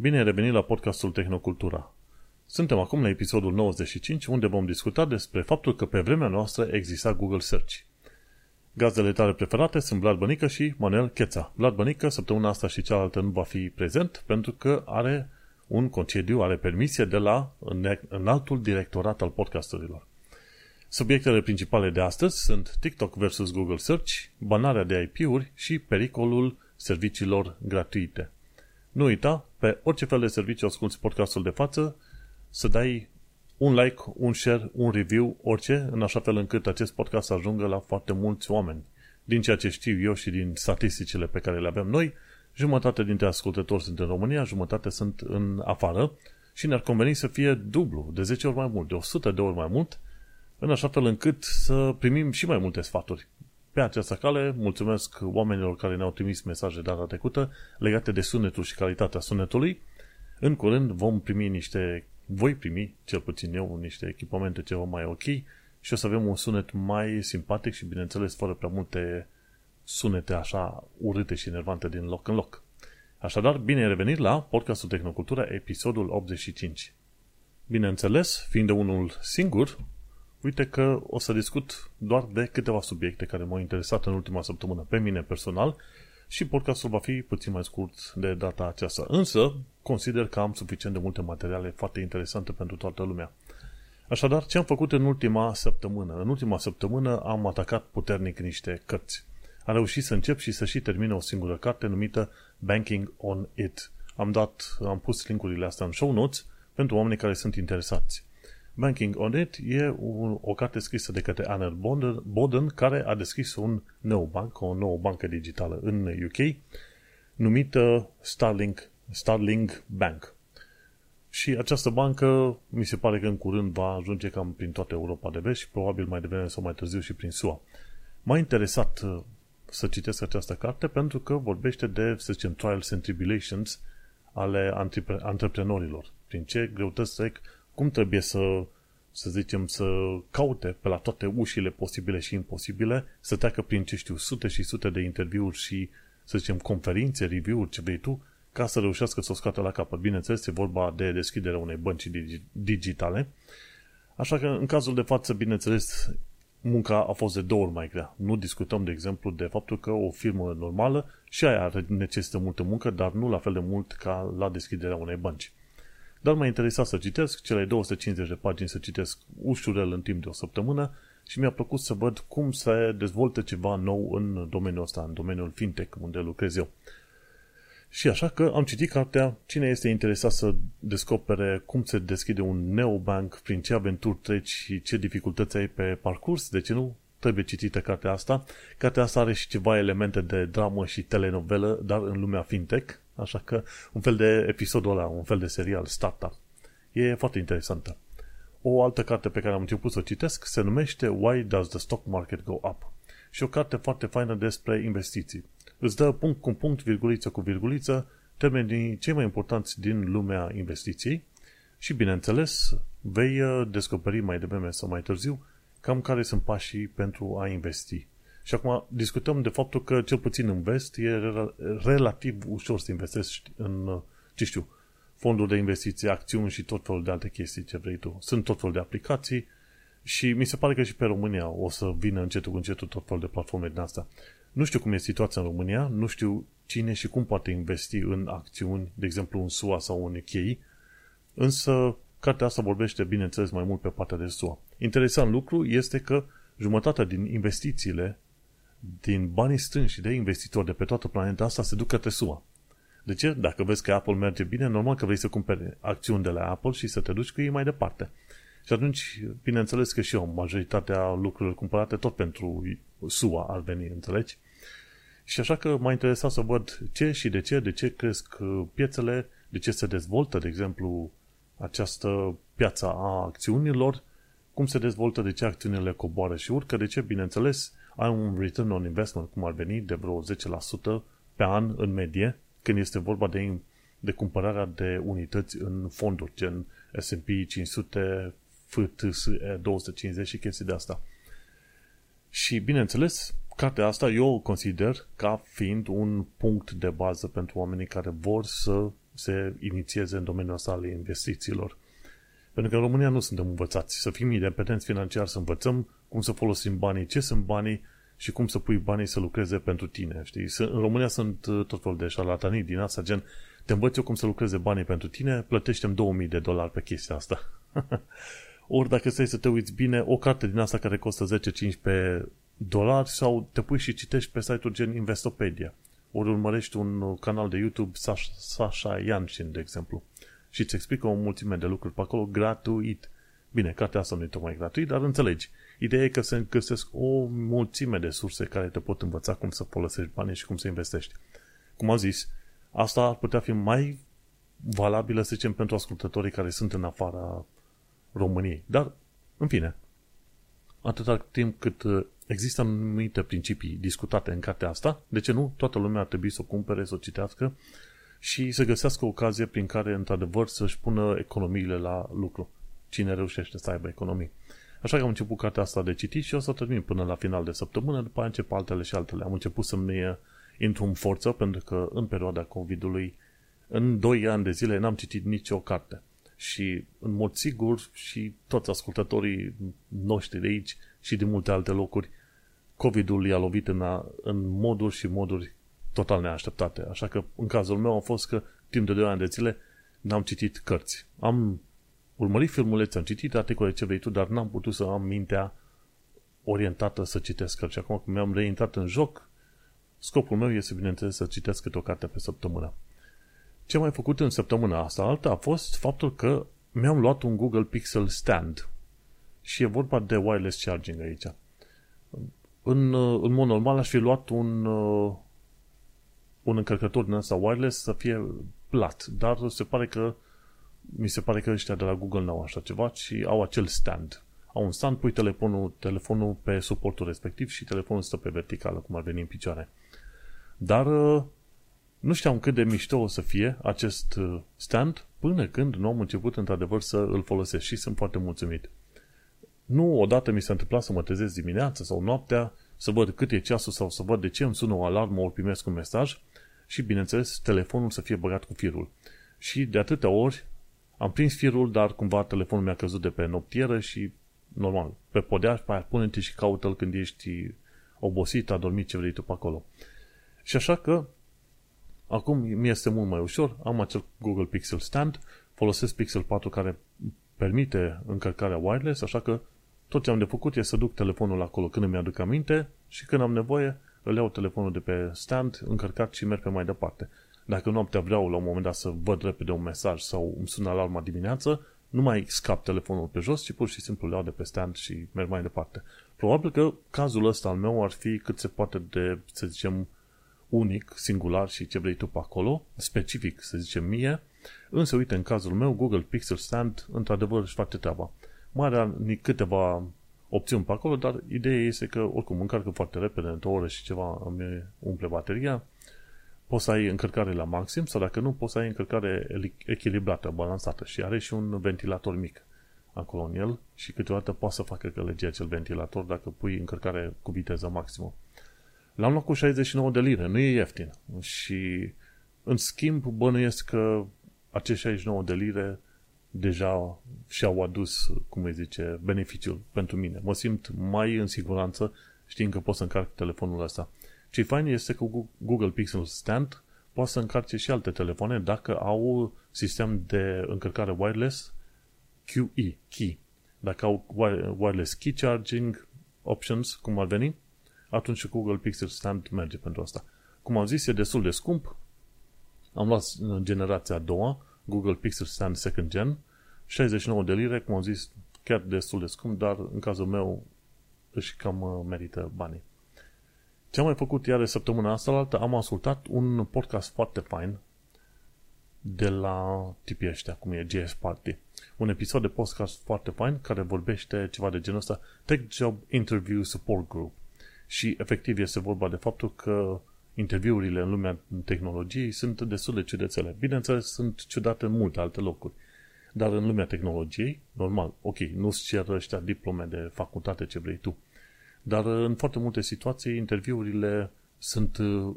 Bine ai revenit la podcastul Tehnocultura. Suntem acum la episodul 95, unde vom discuta despre faptul că pe vremea noastră exista Google Search. Gazdele tale preferate sunt Vlad Bănică și Manuel Cheța. Vlad Bănică, săptămâna asta și cealaltă nu va fi prezent pentru că are un concediu, are permisie de la înaltul directorat al podcasturilor. Subiectele principale de astăzi sunt TikTok versus Google Search, banarea de IP-uri și pericolul serviciilor gratuite. Nu uita, pe orice fel de serviciu asculti podcastul de față, să dai un like, un share, un review, orice, în așa fel încât acest podcast să ajungă la foarte mulți oameni. Din ceea ce știu eu și din statisticile pe care le avem noi, jumătate dintre ascultători sunt în România, jumătate sunt în afară și ne-ar conveni să fie dublu, de 10 ori mai mult, de 100 de ori mai mult, în așa fel încât să primim și mai multe sfaturi. Pe această cale, mulțumesc oamenilor care ne-au trimis mesaje data trecută legate de sunetul și calitatea sunetului. În curând vom primi niște, voi primi, cel puțin eu, niște echipamente ceva mai ok și o să avem un sunet mai simpatic și, bineînțeles, fără prea multe sunete așa urâte și enervante din loc în loc. Așadar, bine ai revenit la podcastul Tehnocultura, episodul 85. Bineînțeles, fiind de unul singur, uite că o să discut doar de câteva subiecte care m-au interesat în ultima săptămână pe mine personal și podcastul va fi puțin mai scurt de data aceasta. Însă, consider că am suficient de multe materiale foarte interesante pentru toată lumea. Așadar, ce am făcut în ultima săptămână? În ultima săptămână am atacat puternic niște cărți. Am reușit să încep și să și termin o singură carte numită Banking on It. Am dat, am pus linkurile astea în show notes pentru oamenii care sunt interesați. Banking on It e o, o carte scrisă de către Anna Boden, care a deschis un nou banc, o nouă bancă digitală în UK, numită Starlink, Starlink Bank. Și această bancă mi se pare că în curând va ajunge cam prin toată Europa de vest și probabil mai devreme sau mai târziu și prin SUA. M-a interesat uh, să citesc această carte pentru că vorbește de, să zicem, trials and tribulations ale antreprenorilor. Prin ce greutăți trec cum trebuie să, să zicem, să caute pe la toate ușile posibile și imposibile, să treacă prin, ce știu, sute și sute de interviuri și, să zicem, conferințe, review-uri, ce vrei tu, ca să reușească să o scoată la capăt. Bineînțeles, e vorba de deschiderea unei bănci digitale, așa că, în cazul de față, bineînțeles, munca a fost de două ori mai grea. Nu discutăm, de exemplu, de faptul că o firmă normală și aia necesită multă muncă, dar nu la fel de mult ca la deschiderea unei bănci. Dar m-a interesat să citesc cele 250 de pagini, să citesc ușurel în timp de o săptămână și mi-a plăcut să văd cum se dezvoltă ceva nou în domeniul ăsta, în domeniul fintech, unde lucrez eu. Și așa că am citit cartea Cine este interesat să descopere cum se deschide un neobank, prin ce aventuri treci și ce dificultăți ai pe parcurs, de ce nu? Trebuie citită cartea asta. Cartea asta are și ceva elemente de dramă și telenovelă, dar în lumea fintech, Așa că un fel de episodul ăla, un fel de serial, Startup. E foarte interesantă. O altă carte pe care am început să o citesc se numește Why Does the Stock Market Go Up? Și o carte foarte faină despre investiții. Îți dă punct cu punct, virguliță cu virguliță, termenii cei mai importanți din lumea investiției și, bineînțeles, vei uh, descoperi mai devreme sau mai târziu cam care sunt pașii pentru a investi. Și acum discutăm de faptul că, cel puțin în vest, e relativ ușor să investești în, ce știu, fonduri de investiții, acțiuni și tot felul de alte chestii ce vrei tu. Sunt tot felul de aplicații și mi se pare că și pe România o să vină încetul cu încetul tot felul de platforme din asta. Nu știu cum e situația în România, nu știu cine și cum poate investi în acțiuni, de exemplu în SUA sau în UK, însă cartea asta vorbește, bineînțeles, mai mult pe partea de SUA. Interesant lucru este că jumătatea din investițiile din banii strânși de investitori de pe toată planeta asta se duc către SUA. De ce? Dacă vezi că Apple merge bine, normal că vrei să cumperi acțiuni de la Apple și să te duci cu ei mai departe. Și atunci, bineînțeles că și eu, majoritatea lucrurilor cumpărate tot pentru SUA ar veni, înțelegi? Și așa că m-a interesat să văd ce și de ce, de ce cresc uh, piețele, de ce se dezvoltă, de exemplu, această piață a acțiunilor, cum se dezvoltă, de ce acțiunile coboară și urcă, de ce, bineînțeles, ai un return on investment, cum ar veni, de vreo 10% pe an în medie, când este vorba de, de cumpărarea de unități în fonduri, gen S&P 500, FTSE 250 și chestii de asta. Și, bineînțeles, cartea asta eu o consider ca fiind un punct de bază pentru oamenii care vor să se inițieze în domeniul ăsta al investițiilor. Pentru că în România nu suntem învățați să fim independenți financiar, să învățăm cum să folosim banii, ce sunt banii și cum să pui banii să lucreze pentru tine. Știi? În România sunt uh, tot felul de șarlatanii din asta, gen te învăț eu cum să lucreze banii pentru tine, plătește 2000 de dolari pe chestia asta. Ori dacă stai să te uiți bine, o carte din asta care costă 10-15 dolari sau te pui și citești pe site-uri gen Investopedia. Ori urmărești un canal de YouTube Sasha Yanshin, de exemplu, și îți explică o mulțime de lucruri pe acolo gratuit. Bine, cartea asta nu e tocmai gratuit, dar înțelegi. Ideea e că se găsesc o mulțime de surse care te pot învăța cum să folosești banii și cum să investești. Cum am zis, asta ar putea fi mai valabilă, să zicem, pentru ascultătorii care sunt în afara României. Dar, în fine, atâta timp cât uh, există anumite principii discutate în cartea asta, de ce nu? Toată lumea ar trebui să o cumpere, să o citească și să găsească o ocazie prin care, într-adevăr, să-și pună economiile la lucru. Cine reușește să aibă economii. Așa că am început cartea asta de citit și o să o termin până la final de săptămână, după aia încep altele și altele. Am început să-mi intru în forță, pentru că în perioada COVID-ului, în 2 ani de zile, n-am citit nicio carte. Și, în mod sigur, și toți ascultătorii noștri de aici și din multe alte locuri, COVID-ul i-a lovit în, a, în moduri și moduri total neașteptate. Așa că, în cazul meu, a fost că, timp de 2 ani de zile, n-am citit cărți. Am urmărit filmulețe, am citit articole ce vrei tu, dar n-am putut să am mintea orientată să citesc cărți. Acum când mi-am reintrat în joc, scopul meu este, bineînțeles, să citesc câte o carte pe săptămână. Ce am mai făcut în săptămâna asta alta a fost faptul că mi-am luat un Google Pixel Stand. Și e vorba de wireless charging aici. În, în mod normal aș fi luat un, un încărcător din asta wireless să fie plat, dar se pare că mi se pare că ăștia de la Google n-au așa ceva, și au acel stand. Au un stand, pui telefonul, telefonul pe suportul respectiv și telefonul stă pe verticală, cum ar veni în picioare. Dar uh, nu știam cât de mișto o să fie acest uh, stand până când nu am început într-adevăr să îl folosesc și sunt foarte mulțumit. Nu odată mi s-a întâmplat să mă trezesc dimineața sau noaptea, să văd cât e ceasul sau să văd de ce îmi sună o alarmă, ori primesc un mesaj și, bineînțeles, telefonul să fie băgat cu firul. Și de atâtea ori am prins firul, dar cumva telefonul mi-a căzut de pe noptieră și, normal, pe podea și pe aia pune-te și caută-l când ești obosit, a dormit ce vrei tu pe acolo. Și așa că, acum mi este mult mai ușor, am acel Google Pixel Stand, folosesc Pixel 4 care permite încărcarea wireless, așa că tot ce am de făcut e să duc telefonul acolo când îmi aduc aminte și când am nevoie, îl iau telefonul de pe stand, încărcat și merg pe mai departe. Dacă noaptea vreau la un moment dat să văd repede un mesaj sau îmi sună alarma dimineață, nu mai scap telefonul pe jos, ci pur și simplu le iau de pe stand și merg mai departe. Probabil că cazul ăsta al meu ar fi cât se poate de, să zicem, unic, singular și ce vrei tu pe acolo, specific, să zicem mie, însă uite, în cazul meu, Google Pixel Stand, într-adevăr, își face treaba. Mai are câteva opțiuni pe acolo, dar ideea este că, oricum, încarcă foarte repede, într o oră și ceva îmi umple bateria, poți să ai încărcare la maxim sau dacă nu, poți să ai încărcare echilibrată, balansată și are și un ventilator mic acolo în el și câteodată poate să facă gălăgie acel ventilator dacă pui încărcare cu viteză maximă. L-am luat cu 69 de lire, nu e ieftin. Și în schimb bănuiesc că acești 69 de lire deja și-au adus, cum îi zice, beneficiul pentru mine. Mă simt mai în siguranță știind că pot să încarc telefonul ăsta. Ce fain este că Google Pixel Stand poate să încarce și alte telefoane dacă au sistem de încărcare wireless QE, key. Dacă au wireless key charging options, cum ar veni, atunci Google Pixel Stand merge pentru asta. Cum am zis, e destul de scump. Am luat generația a doua, Google Pixel Stand Second Gen, 69 de lire, cum am zis, chiar destul de scump, dar în cazul meu își cam uh, merită banii. Ce am mai făcut iar săptămâna asta altă, am ascultat un podcast foarte fain de la tipii ăștia, cum e GS Party. Un episod de podcast foarte fain care vorbește ceva de genul ăsta Tech Job Interview Support Group. Și efectiv este vorba de faptul că interviurile în lumea tehnologiei sunt destul de ciudățele. Bineînțeles, sunt ciudate în multe alte locuri. Dar în lumea tehnologiei, normal, ok, nu-ți cer ăștia diplome de facultate ce vrei tu. Dar în foarte multe situații, interviurile sunt uh,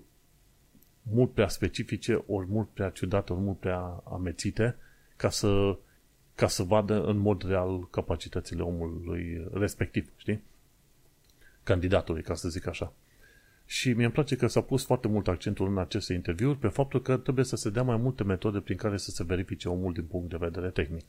mult prea specifice, ori mult prea ciudate, ori mult prea amețite, ca să, ca să vadă în mod real capacitățile omului respectiv, știi? Candidatului, ca să zic așa. Și mi-e place că s-a pus foarte mult accentul în aceste interviuri pe faptul că trebuie să se dea mai multe metode prin care să se verifice omul din punct de vedere tehnic.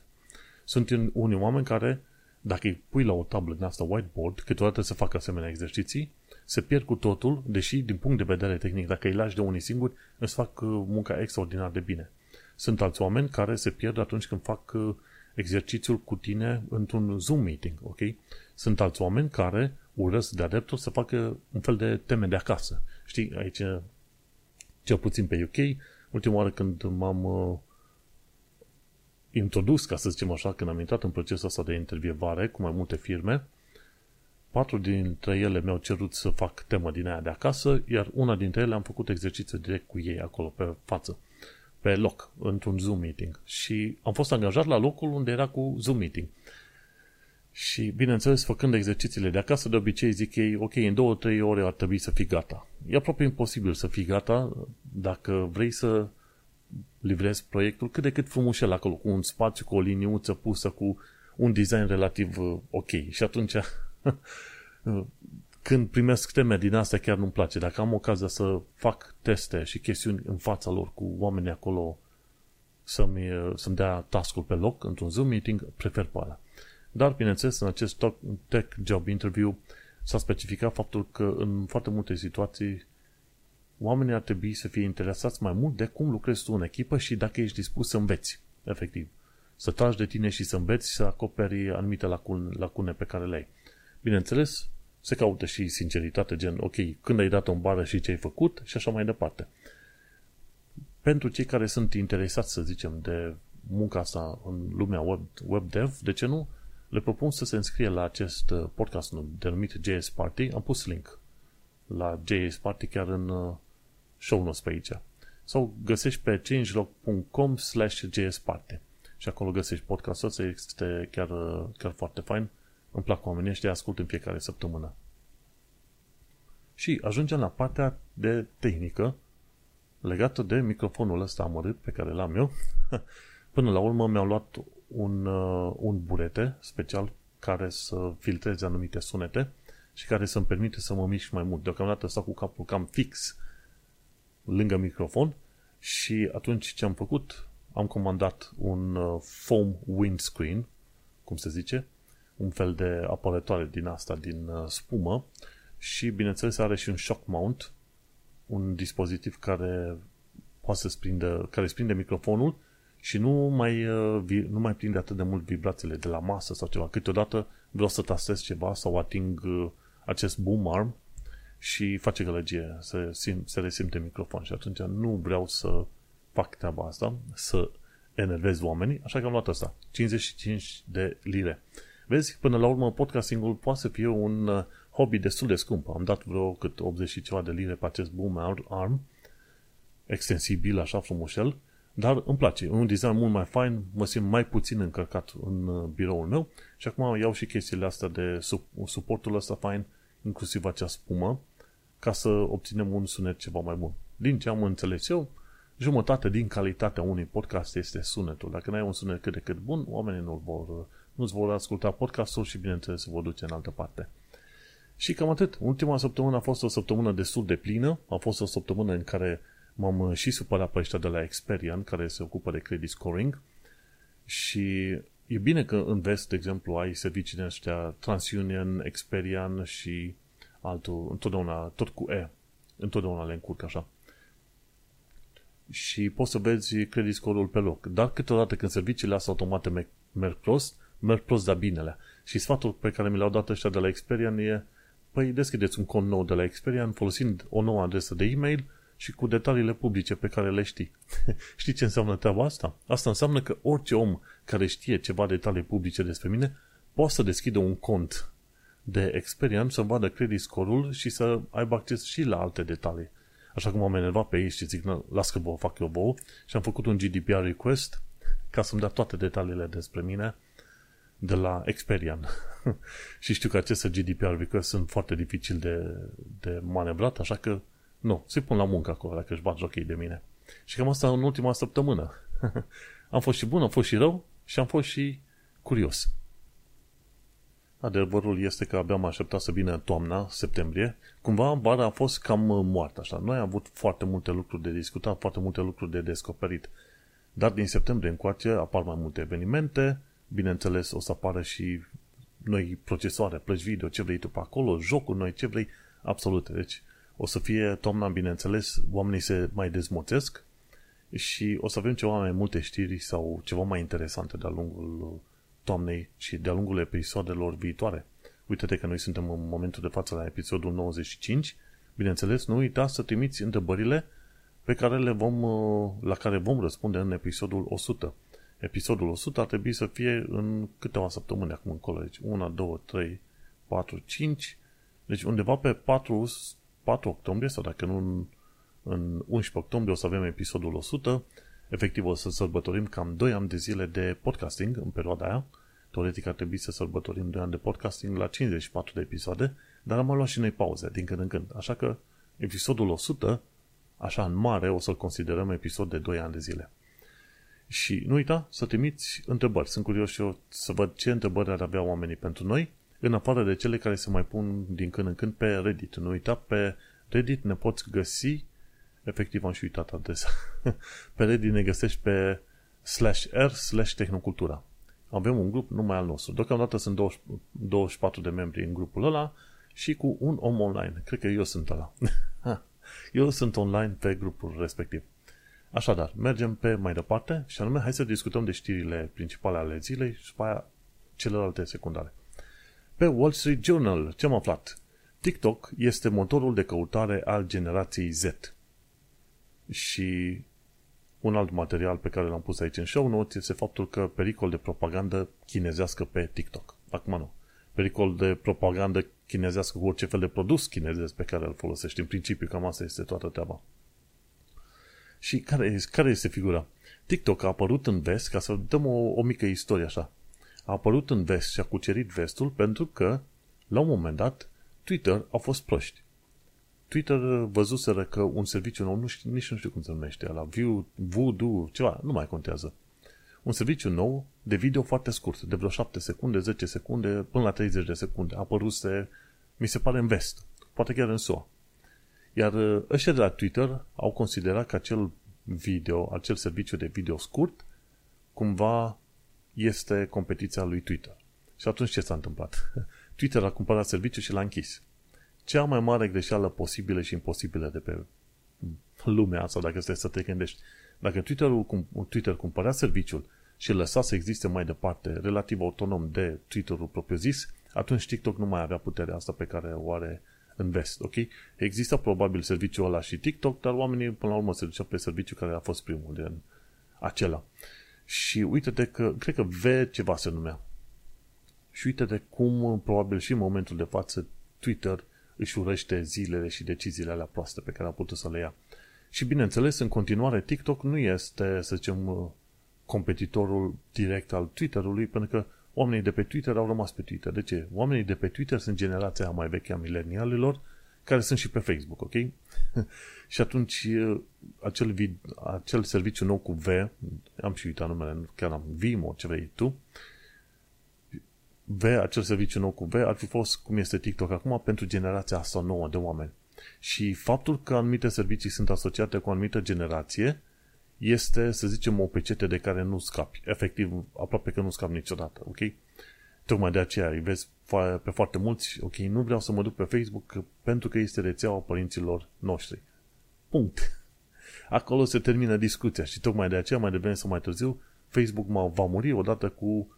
Sunt unii oameni care, dacă îi pui la o tablă din asta whiteboard, câteodată să facă asemenea exerciții, se pierd cu totul, deși din punct de vedere tehnic, dacă îi lași de unii singuri, îți fac uh, munca extraordinar de bine. Sunt alți oameni care se pierd atunci când fac uh, exercițiul cu tine într-un Zoom meeting, ok? Sunt alți oameni care urăsc de-a dreptul să facă un fel de teme de acasă. Știi, aici, cel puțin pe UK, ultima oară când m-am uh, introdus, ca să zicem așa, când am intrat în procesul ăsta de intervievare cu mai multe firme, patru dintre ele mi-au cerut să fac temă din aia de acasă, iar una dintre ele am făcut exerciții direct cu ei acolo, pe față, pe loc, într-un Zoom meeting. Și am fost angajat la locul unde era cu Zoom meeting. Și, bineînțeles, făcând exercițiile de acasă, de obicei zic ei, ok, în două, trei ore ar trebui să fii gata. E aproape imposibil să fii gata dacă vrei să livrezi proiectul cât de cât frumușel acolo, cu un spațiu, cu o liniuță pusă, cu un design relativ uh, ok. Și atunci, când primesc teme din astea, chiar nu-mi place. Dacă am ocazia să fac teste și chestiuni în fața lor cu oamenii acolo să-mi, uh, să-mi dea task pe loc într-un Zoom meeting, prefer pe alea. Dar, bineînțeles, în acest tech job interview s-a specificat faptul că în foarte multe situații oamenii ar trebui să fie interesați mai mult de cum lucrezi tu în echipă și dacă ești dispus să înveți, efectiv. Să tragi de tine și să înveți să acoperi anumite lacune, lacune pe care le ai. Bineînțeles, se caută și sinceritate, gen, ok, când ai dat o bară și ce ai făcut și așa mai departe. Pentru cei care sunt interesați, să zicem, de munca asta în lumea web, web dev, de ce nu? Le propun să se înscrie la acest uh, podcast denumit JS Party. Am pus link la JS Party chiar în uh, show notes pe aici. Sau găsești pe changelog.com slash jsparty și acolo găsești podcastul ăsta, este chiar, uh, chiar foarte fain. Îmi plac oamenii ăștia, ascult în fiecare săptămână. Și ajungem la partea de tehnică legată de microfonul ăsta amărât pe care l-am eu. Până la urmă mi-au luat un, uh, un burete special care să filtreze anumite sunete și care să-mi permite să mă mișc mai mult. Deocamdată stau cu capul cam fix lângă microfon și atunci ce am făcut? Am comandat un uh, foam windscreen, cum se zice, un fel de apărătoare din asta, din uh, spumă și bineînțeles are și un shock mount, un dispozitiv care poate să sprindă, care sprinde microfonul și nu mai, uh, nu mai prinde atât de mult vibrațiile de la masă sau ceva. Câteodată vreau să tastez ceva sau ating acest boom arm și face gălăgie, se, sim, se resimte microfon și atunci nu vreau să fac treaba asta, să enervez oamenii, așa că am luat asta, 55 de lire. Vezi, până la urmă podcastingul poate să fie un uh, hobby destul de scump. Am dat vreo cât 80 și ceva de lire pe acest boom arm, extensibil, așa frumușel, dar îmi place. Un design mult mai fain, mă simt mai puțin încărcat în uh, biroul meu și acum iau și chestiile astea de suportul ăsta fain, inclusiv acea spumă, ca să obținem un sunet ceva mai bun. Din ce am înțeles eu, jumătate din calitatea unui podcast este sunetul. Dacă nu ai un sunet cât de cât bun, oamenii nu vor, nu vor asculta podcastul și bineînțeles se vor duce în altă parte. Și cam atât. Ultima săptămână a fost o săptămână destul de plină. A fost o săptămână în care m-am și supărat pe ăștia de la Experian, care se ocupă de credit scoring. Și e bine că în vest, de exemplu, ai servicii de ăștia TransUnion, Experian și altul, întotdeauna, tot cu E, întotdeauna le încurc așa. Și poți să vezi credit score-ul pe loc. Dar câteodată când serviciile astea automate merg, merg prost, merg prost de binele. Și sfatul pe care mi l-au dat ăștia de la Experian e păi deschideți un cont nou de la Experian folosind o nouă adresă de e-mail și cu detaliile publice pe care le știi. știi ce înseamnă treaba asta? Asta înseamnă că orice om care știe ceva detalii publice despre mine poate să deschidă un cont de Experian să vadă credit score-ul și să aibă acces și la alte detalii. Așa cum am enervat pe ei și zic, las că vă fac eu vouă și am făcut un GDPR request ca să-mi dea toate detaliile despre mine de la Experian. și știu că aceste GDPR request sunt foarte dificil de, de manevrat, așa că Nu, să-i pun la muncă acolo dacă își bat jochii de mine. Și cam asta în ultima săptămână. am fost și bun, am fost și rău și am fost și curios. Adevărul este că abia am așteptat să vină toamna, septembrie. Cumva vara a fost cam moartă așa. Noi am avut foarte multe lucruri de discutat, foarte multe lucruri de descoperit. Dar din septembrie încoace apar mai multe evenimente, bineînțeles o să apară și noi procesoare, plăci video, ce vrei tu pe acolo, jocuri noi, ce vrei, absolut. Deci o să fie toamna, bineînțeles, oamenii se mai dezmoțesc și o să avem ceva mai multe știri sau ceva mai interesante de-a lungul toamnei și de-a lungul episoadelor viitoare. Uite-te că noi suntem în momentul de față la episodul 95. Bineînțeles, nu uita să trimiți întrebările pe care le vom, la care vom răspunde în episodul 100. Episodul 100 ar trebui să fie în câteva săptămâni acum încolo. Deci 1, 2, 3, 4, 5. Deci undeva pe 4, 4 octombrie sau dacă nu în, în 11 octombrie o să avem episodul 100 Efectiv o să sărbătorim cam 2 ani de zile de podcasting în perioada aia. Teoretic ar trebui să sărbătorim 2 ani de podcasting la 54 de episoade, dar am mai luat și noi pauze din când în când. Așa că episodul 100, așa în mare, o să-l considerăm episod de 2 ani de zile. Și nu uita să trimiți întrebări. Sunt curios și eu să văd ce întrebări ar avea oamenii pentru noi, în afară de cele care se mai pun din când în când pe Reddit. Nu uita, pe Reddit ne poți găsi Efectiv am și uitat adresa. pe Reddit ne găsești pe slash r slash tehnocultura. Avem un grup numai al nostru. Deocamdată sunt 20, 24 de membri în grupul ăla și cu un om online. Cred că eu sunt ăla. eu sunt online pe grupul respectiv. Așadar, mergem pe mai departe și anume hai să discutăm de știrile principale ale zilei și după aia celelalte secundare. Pe Wall Street Journal, ce am aflat? TikTok este motorul de căutare al generației Z. Și un alt material pe care l-am pus aici în show notes este faptul că pericol de propagandă chinezească pe TikTok. Acum nu. Pericol de propagandă chinezească cu orice fel de produs chinezesc pe care îl folosești. În principiu, cam asta este toată treaba. Și care, este, care este figura? TikTok a apărut în vest, ca să dăm o, o mică istorie așa. A apărut în vest și a cucerit vestul pentru că, la un moment dat, Twitter a fost proști. Twitter văzuseră că un serviciu nou, nu știu, nici nu știu cum se numește, la View, Voodoo, ceva, nu mai contează. Un serviciu nou de video foarte scurt, de vreo 7 secunde, 10 secunde, până la 30 de secunde. A apăruse, mi se pare, în vest. Poate chiar în SUA. Iar uh, ăștia de la Twitter au considerat că acel video, acel serviciu de video scurt, cumva este competiția lui Twitter. Și atunci ce s-a întâmplat? Twitter a cumpărat serviciul și l-a închis cea mai mare greșeală posibilă și imposibilă de pe lumea asta, dacă stai să te gândești. Dacă Twitter-ul, Twitter cumpărea serviciul și îl lăsa să existe mai departe, relativ autonom de Twitter-ul propriu-zis, atunci TikTok nu mai avea puterea asta pe care o are în vest, ok? Există probabil serviciul ăla și TikTok, dar oamenii până la urmă se duceau pe serviciul care a fost primul din acela. Și uite-te că, cred că V ceva se numea. Și uite-te cum, probabil și în momentul de față, Twitter își urăște zilele și deciziile alea proaste pe care a putut să le ia. Și bineînțeles, în continuare, TikTok nu este, să zicem, competitorul direct al Twitter-ului, pentru că oamenii de pe Twitter au rămas pe Twitter. De ce? Oamenii de pe Twitter sunt generația mai veche a milenialilor, care sunt și pe Facebook, ok? și atunci acel, vid, acel serviciu nou cu V, am și uitat numele, chiar am Vimo, ce vrei tu, V, acel serviciu nou cu V, ar fi fost cum este TikTok acum pentru generația asta nouă de oameni. Și faptul că anumite servicii sunt asociate cu o anumită generație este, să zicem, o pecete de care nu scapi. Efectiv, aproape că nu scapi niciodată, ok? Tocmai de aceea îi vezi pe foarte mulți, ok, nu vreau să mă duc pe Facebook pentru că este rețeaua părinților noștri. Punct. Acolo se termină discuția și tocmai de aceea, mai devreme sau mai târziu, Facebook va muri odată cu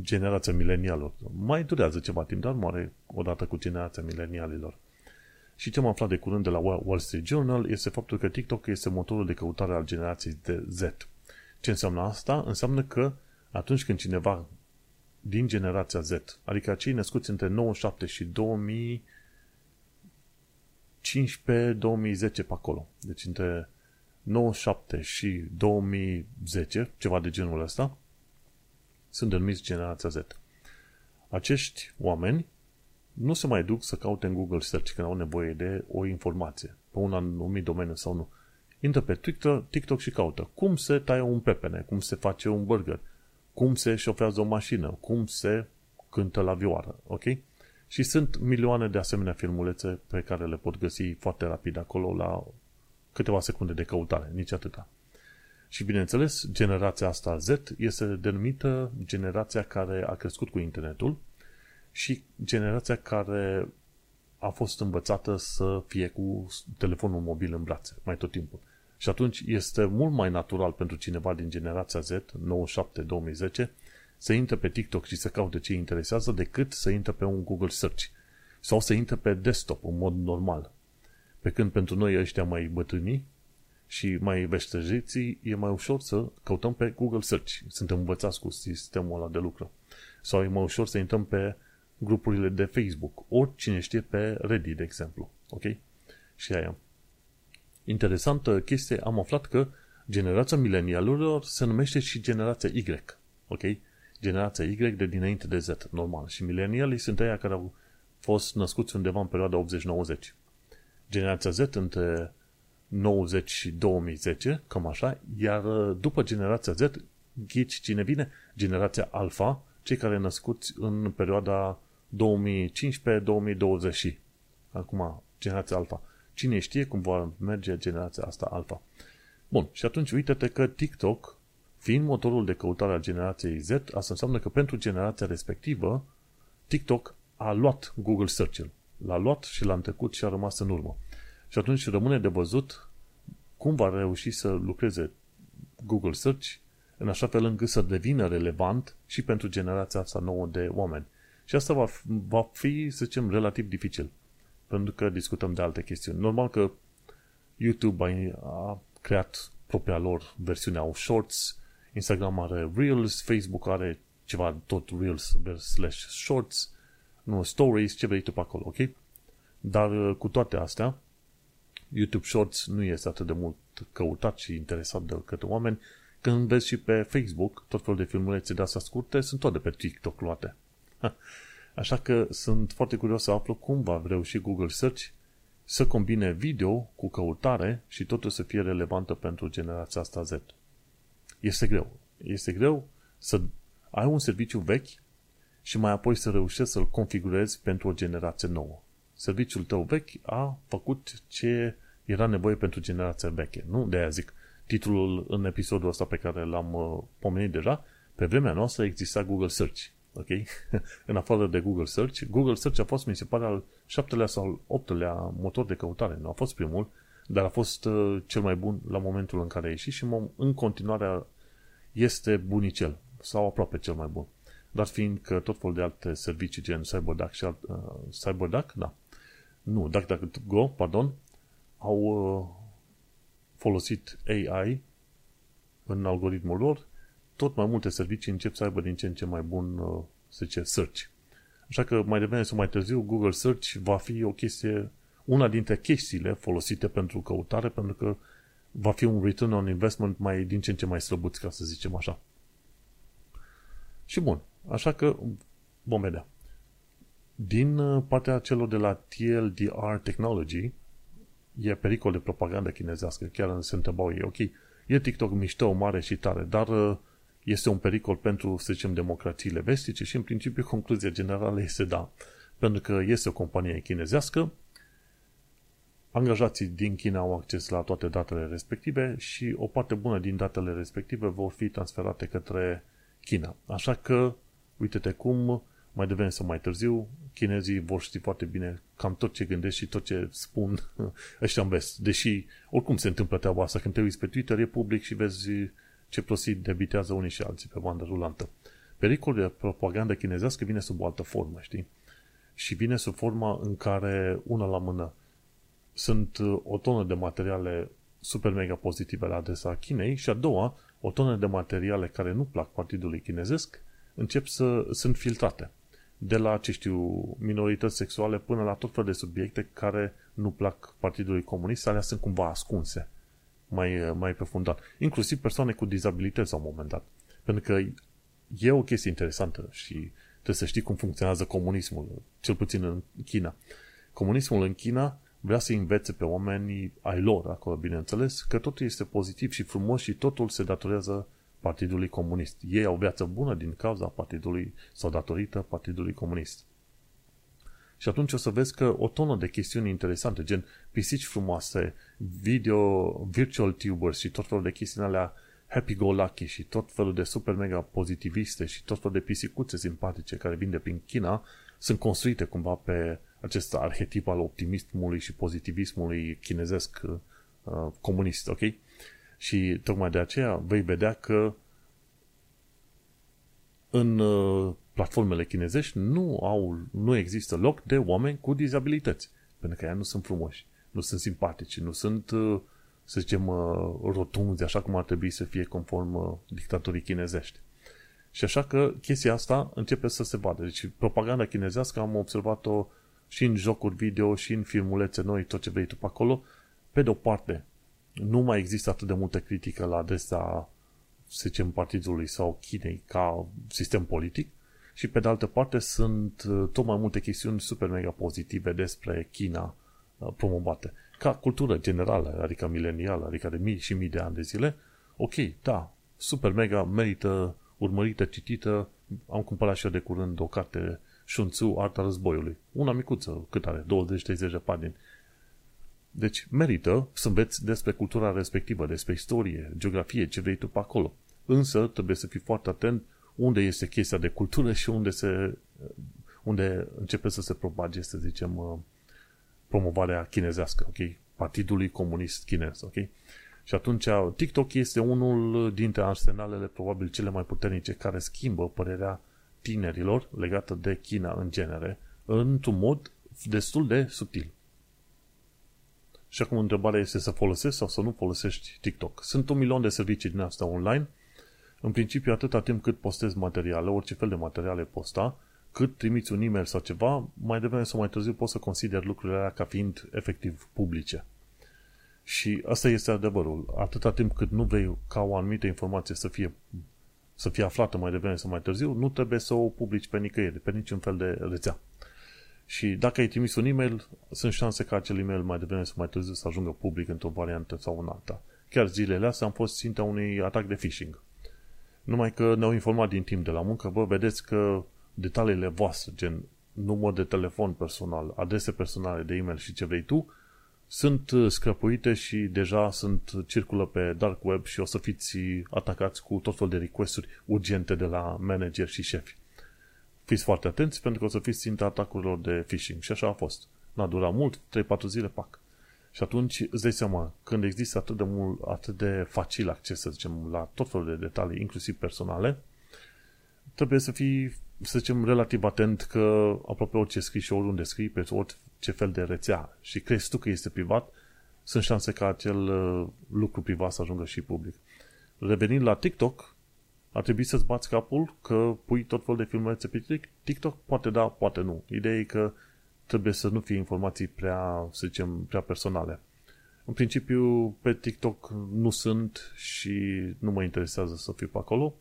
generația milenialilor. Mai durează ceva timp, dar moare odată cu generația milenialilor. Și ce am aflat de curând de la Wall Street Journal este faptul că TikTok este motorul de căutare al generației de Z. Ce înseamnă asta? Înseamnă că atunci când cineva din generația Z, adică cei născuți între 97 și 2015-2010 pe acolo, deci între 97 și 2010, ceva de genul ăsta, sunt denumiți generația Z. Acești oameni nu se mai duc să caute în Google Search când au nevoie de o informație. pe un anumit domeniu sau nu. Intră pe TikTok, TikTok și caută cum se taie un pepene, cum se face un burger, cum se șofează o mașină, cum se cântă la vioară, ok? Și sunt milioane de asemenea filmulețe pe care le pot găsi foarte rapid acolo la câteva secunde de căutare, nici atâta. Și bineînțeles, generația asta Z este denumită generația care a crescut cu internetul și generația care a fost învățată să fie cu telefonul mobil în brațe mai tot timpul. Și atunci este mult mai natural pentru cineva din generația Z, 97-2010, să intre pe TikTok și să caute ce interesează decât să intre pe un Google Search sau să intre pe desktop în mod normal. Pe când pentru noi ăștia mai bătrâni și mai veștăjiții e mai ușor să căutăm pe Google Search. Suntem învățați cu sistemul ăla de lucru. Sau e mai ușor să intrăm pe grupurile de Facebook. Ori cine știe pe Reddit, de exemplu. Ok? Și aia. Interesantă chestie, am aflat că generația milenialurilor se numește și generația Y. Ok? Generația Y de dinainte de Z, normal. Și milenialii sunt aia care au fost născuți undeva în perioada 80-90. Generația Z între 90 și 2010, cam așa, iar după generația Z, ghici cine vine? Generația Alpha, cei care născuți în perioada 2015-2020. Acum, generația Alpha. Cine știe cum va merge generația asta Alpha. Bun, și atunci uite-te că TikTok, fiind motorul de căutare a generației Z, asta înseamnă că pentru generația respectivă, TikTok a luat Google Search-ul. L-a luat și l-a întrecut și a rămas în urmă. Și atunci rămâne de văzut cum va reuși să lucreze Google Search în așa fel încât să devină relevant și pentru generația asta nouă de oameni. Și asta va, va fi, să zicem, relativ dificil. Pentru că discutăm de alte chestiuni. Normal că YouTube a, a creat propria lor versiune au Shorts, Instagram are Reels, Facebook are ceva tot Reels slash Shorts, nu Stories, ce vrei tu pe acolo, ok? Dar uh, cu toate astea, YouTube Shorts nu este atât de mult căutat și interesat de către oameni. Când vezi și pe Facebook, tot felul de filmulețe de astea scurte sunt tot de pe TikTok luate. Așa că sunt foarte curios să aflu cum va reuși Google Search să combine video cu căutare și totul să fie relevantă pentru generația asta Z. Este greu. Este greu să ai un serviciu vechi și mai apoi să reușești să-l configurezi pentru o generație nouă. Serviciul tău vechi a făcut ce era nevoie pentru generația veche. Nu? De aia zic, titlul în episodul ăsta pe care l-am uh, pomenit deja, pe vremea noastră exista Google Search. Ok? în afară de Google Search, Google Search a fost, mi se pare, al șaptelea sau al optelea motor de căutare. Nu a fost primul, dar a fost uh, cel mai bun la momentul în care a ieșit și în continuare este bunicel sau aproape cel mai bun. Dar fiind că tot felul de alte servicii gen CyberDuck și alt, uh, CyberDuck, da. Nu, DuckDuckGo, pardon, au uh, folosit AI în algoritmul lor, tot mai multe servicii încep să aibă din ce în ce mai bun, uh, să zice, search. Așa că mai devreme sau mai târziu, Google Search va fi o chestie, una dintre chestiile folosite pentru căutare, pentru că va fi un return on investment mai din ce în ce mai slăbuț, ca să zicem așa. Și bun, așa că vom vedea. Din uh, partea celor de la TLDR Technology, e pericol de propagandă chinezească. Chiar se întrebau ei, ok, e TikTok mișto, mare și tare, dar uh, este un pericol pentru, să zicem, democrațiile vestice și în principiu concluzia generală este da. Pentru că este o companie chinezească, angajații din China au acces la toate datele respective și o parte bună din datele respective vor fi transferate către China. Așa că, uite-te cum, mai devreme sau mai târziu, chinezii vor ști foarte bine cam tot ce gândesc și tot ce spun ăștia în vest. Deși, oricum se întâmplă treaba asta, când te uiți pe Twitter, e public și vezi ce prostii debitează unii și alții pe bandă rulantă. Pericolul de propagandă chinezească vine sub o altă formă, știi? Și vine sub forma în care, una la mână, sunt uh, o tonă de materiale super mega pozitive la adresa Chinei și a doua, o tonă de materiale care nu plac partidului chinezesc, încep să sunt filtrate. De la, ce știu, minorități sexuale până la tot fel de subiecte care nu plac Partidului Comunist, alea sunt cumva ascunse mai, mai profundat. Inclusiv persoane cu dizabilități la un moment dat. Pentru că e o chestie interesantă și trebuie să știi cum funcționează comunismul, cel puțin în China. Comunismul în China vrea să învețe pe oamenii ai lor acolo, bineînțeles, că totul este pozitiv și frumos și totul se datorează Partidului Comunist. Ei au viață bună din cauza Partidului sau datorită Partidului Comunist. Și atunci o să vezi că o tonă de chestiuni interesante, gen pisici frumoase, video, virtual tubers și tot felul de chestiuni alea happy-go-lucky și tot felul de super mega pozitiviste și tot felul de pisicuțe simpatice care vin de prin China sunt construite cumva pe acest arhetip al optimismului și pozitivismului chinezesc uh, comunist, ok? Și tocmai de aceea vei vedea că în uh, platformele chinezești nu, au, nu există loc de oameni cu dizabilități. Pentru că ei nu sunt frumoși, nu sunt simpatici, nu sunt, uh, să zicem, uh, rotunzi, așa cum ar trebui să fie conform uh, dictatorii chinezești. Și așa că chestia asta începe să se vadă. Deci propaganda chinezească am observat-o și în jocuri video, și în filmulețe noi, tot ce vrei tu pe acolo. Pe de o parte, nu mai există atât de multă critică la adresa, să zicem, partidului sau Chinei ca sistem politic și pe de altă parte sunt uh, tot mai multe chestiuni super mega pozitive despre China uh, promovate. Ca cultură generală, adică milenială, adică de mii și mii de ani de zile, ok, da, super mega merită urmărită, citită. Am cumpărat și eu de curând o carte Shun Tzu, Arta Războiului. Una micuță, cât are? 20-30 de pagini. Deci merită să înveți despre cultura respectivă, despre istorie, geografie, ce vrei tu pe acolo. Însă trebuie să fii foarte atent unde este chestia de cultură și unde, se, unde începe să se propage, să zicem, uh, promovarea chinezească, ok? Partidului Comunist Chinez, ok? Și atunci TikTok este unul dintre arsenalele probabil cele mai puternice care schimbă părerea tinerilor legată de China în genere, într-un mod destul de subtil. Și acum întrebarea este să folosești sau să nu folosești TikTok. Sunt un milion de servicii din asta online. În principiu, atâta timp cât postezi materiale, orice fel de materiale posta, cât trimiți un e-mail sau ceva, mai devreme sau mai târziu poți să consideri lucrurile alea ca fiind efectiv publice. Și asta este adevărul. Atâta timp cât nu vrei ca o anumită informație să fie, să fie aflată mai devreme sau mai târziu, nu trebuie să o publici pe nicăieri, pe niciun fel de rețea. Și dacă ai trimis un e-mail, sunt șanse ca acel e-mail mai devreme sau mai târziu să ajungă public într-o variantă sau în alta. Chiar zilele astea am fost ținta unui atac de phishing. Numai că ne-au informat din timp de la muncă, bă, vedeți că detaliile voastre, gen număr de telefon personal, adrese personale de e-mail și ce vrei tu, sunt uh, scrăpuite și deja sunt circulă pe dark web și o să fiți atacați cu tot fel de requesturi urgente de la manager și șefi. Fiți foarte atenți pentru că o să fiți ținta atacurilor de phishing și așa a fost. N-a durat mult, 3-4 zile, pac. Și atunci îți dai seama, când există atât de, mult, atât de facil acces, să zicem, la tot felul de detalii, inclusiv personale, trebuie să fii, să zicem, relativ atent că aproape orice scrii și oriunde scrii, pe orice fel de rețea și crezi tu că este privat, sunt șanse ca acel uh, lucru privat să ajungă și public. Revenind la TikTok, ar trebui să-ți bați capul că pui tot felul de filmulețe pe TikTok? Poate da, poate nu. Ideea e că trebuie să nu fie informații prea, să zicem, prea personale. În principiu, pe TikTok nu sunt și nu mă interesează să fiu pe acolo.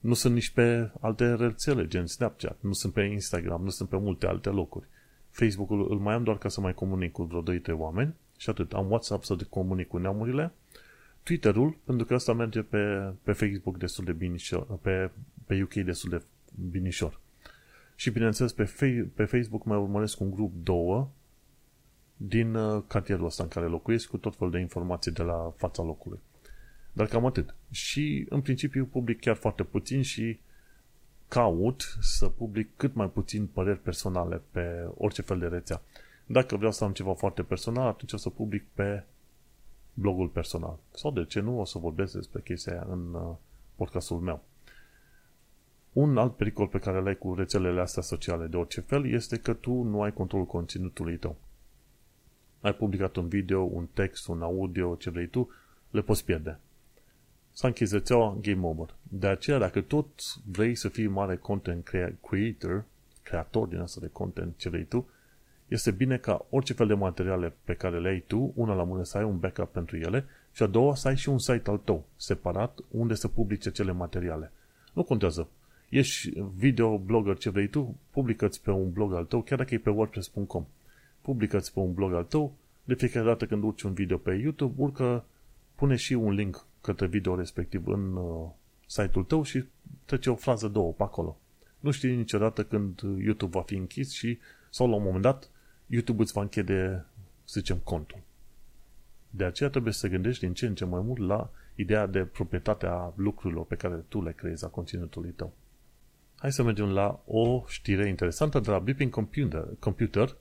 Nu sunt nici pe alte rețele, gen Snapchat, nu sunt pe Instagram, nu sunt pe multe alte locuri. Facebook-ul îl mai am doar ca să mai comunic cu vreo 2-3 oameni și atât. Am WhatsApp să comunic cu neamurile. Twitter-ul, pentru că asta merge pe, pe Facebook destul de binișor, pe, pe UK destul de binișor. Și bineînțeles pe, pe Facebook mai urmăresc un grup două din uh, cartierul ăsta în care locuiesc cu tot felul de informații de la fața locului. Dar cam atât. Și în principiu public chiar foarte puțin și caut să public cât mai puțin păreri personale pe orice fel de rețea. Dacă vreau să am ceva foarte personal, atunci o să public pe blogul personal. Sau de ce nu, o să vorbesc despre chestia aia în uh, podcastul meu. Un alt pericol pe care l-ai cu rețelele astea sociale de orice fel este că tu nu ai controlul conținutului tău. Ai publicat un video, un text, un audio, ce vrei tu, le poți pierde. S-a închis rețeaua, game over. De aceea, dacă tot vrei să fii mare content creator, creator din asta de content, ce vrei tu, este bine ca orice fel de materiale pe care le ai tu, una la mână să ai un backup pentru ele și a doua să ai și un site al tău, separat, unde să publice cele materiale. Nu contează. Ești video blogger ce vrei tu, publică-ți pe un blog al tău, chiar dacă e pe wordpress.com. publică-ți pe un blog al tău, de fiecare dată când urci un video pe YouTube, urcă, pune și un link către video respectiv în uh, site-ul tău și trece o frază, două pe acolo. Nu știi niciodată când YouTube va fi închis și, sau la un moment dat, YouTube îți va închide, să zicem, contul. De aceea trebuie să gândești din ce în ce mai mult la ideea de proprietatea lucrurilor pe care tu le creezi a conținutului tău. Hai să mergem la o știre interesantă de la Beeping Computer, Computer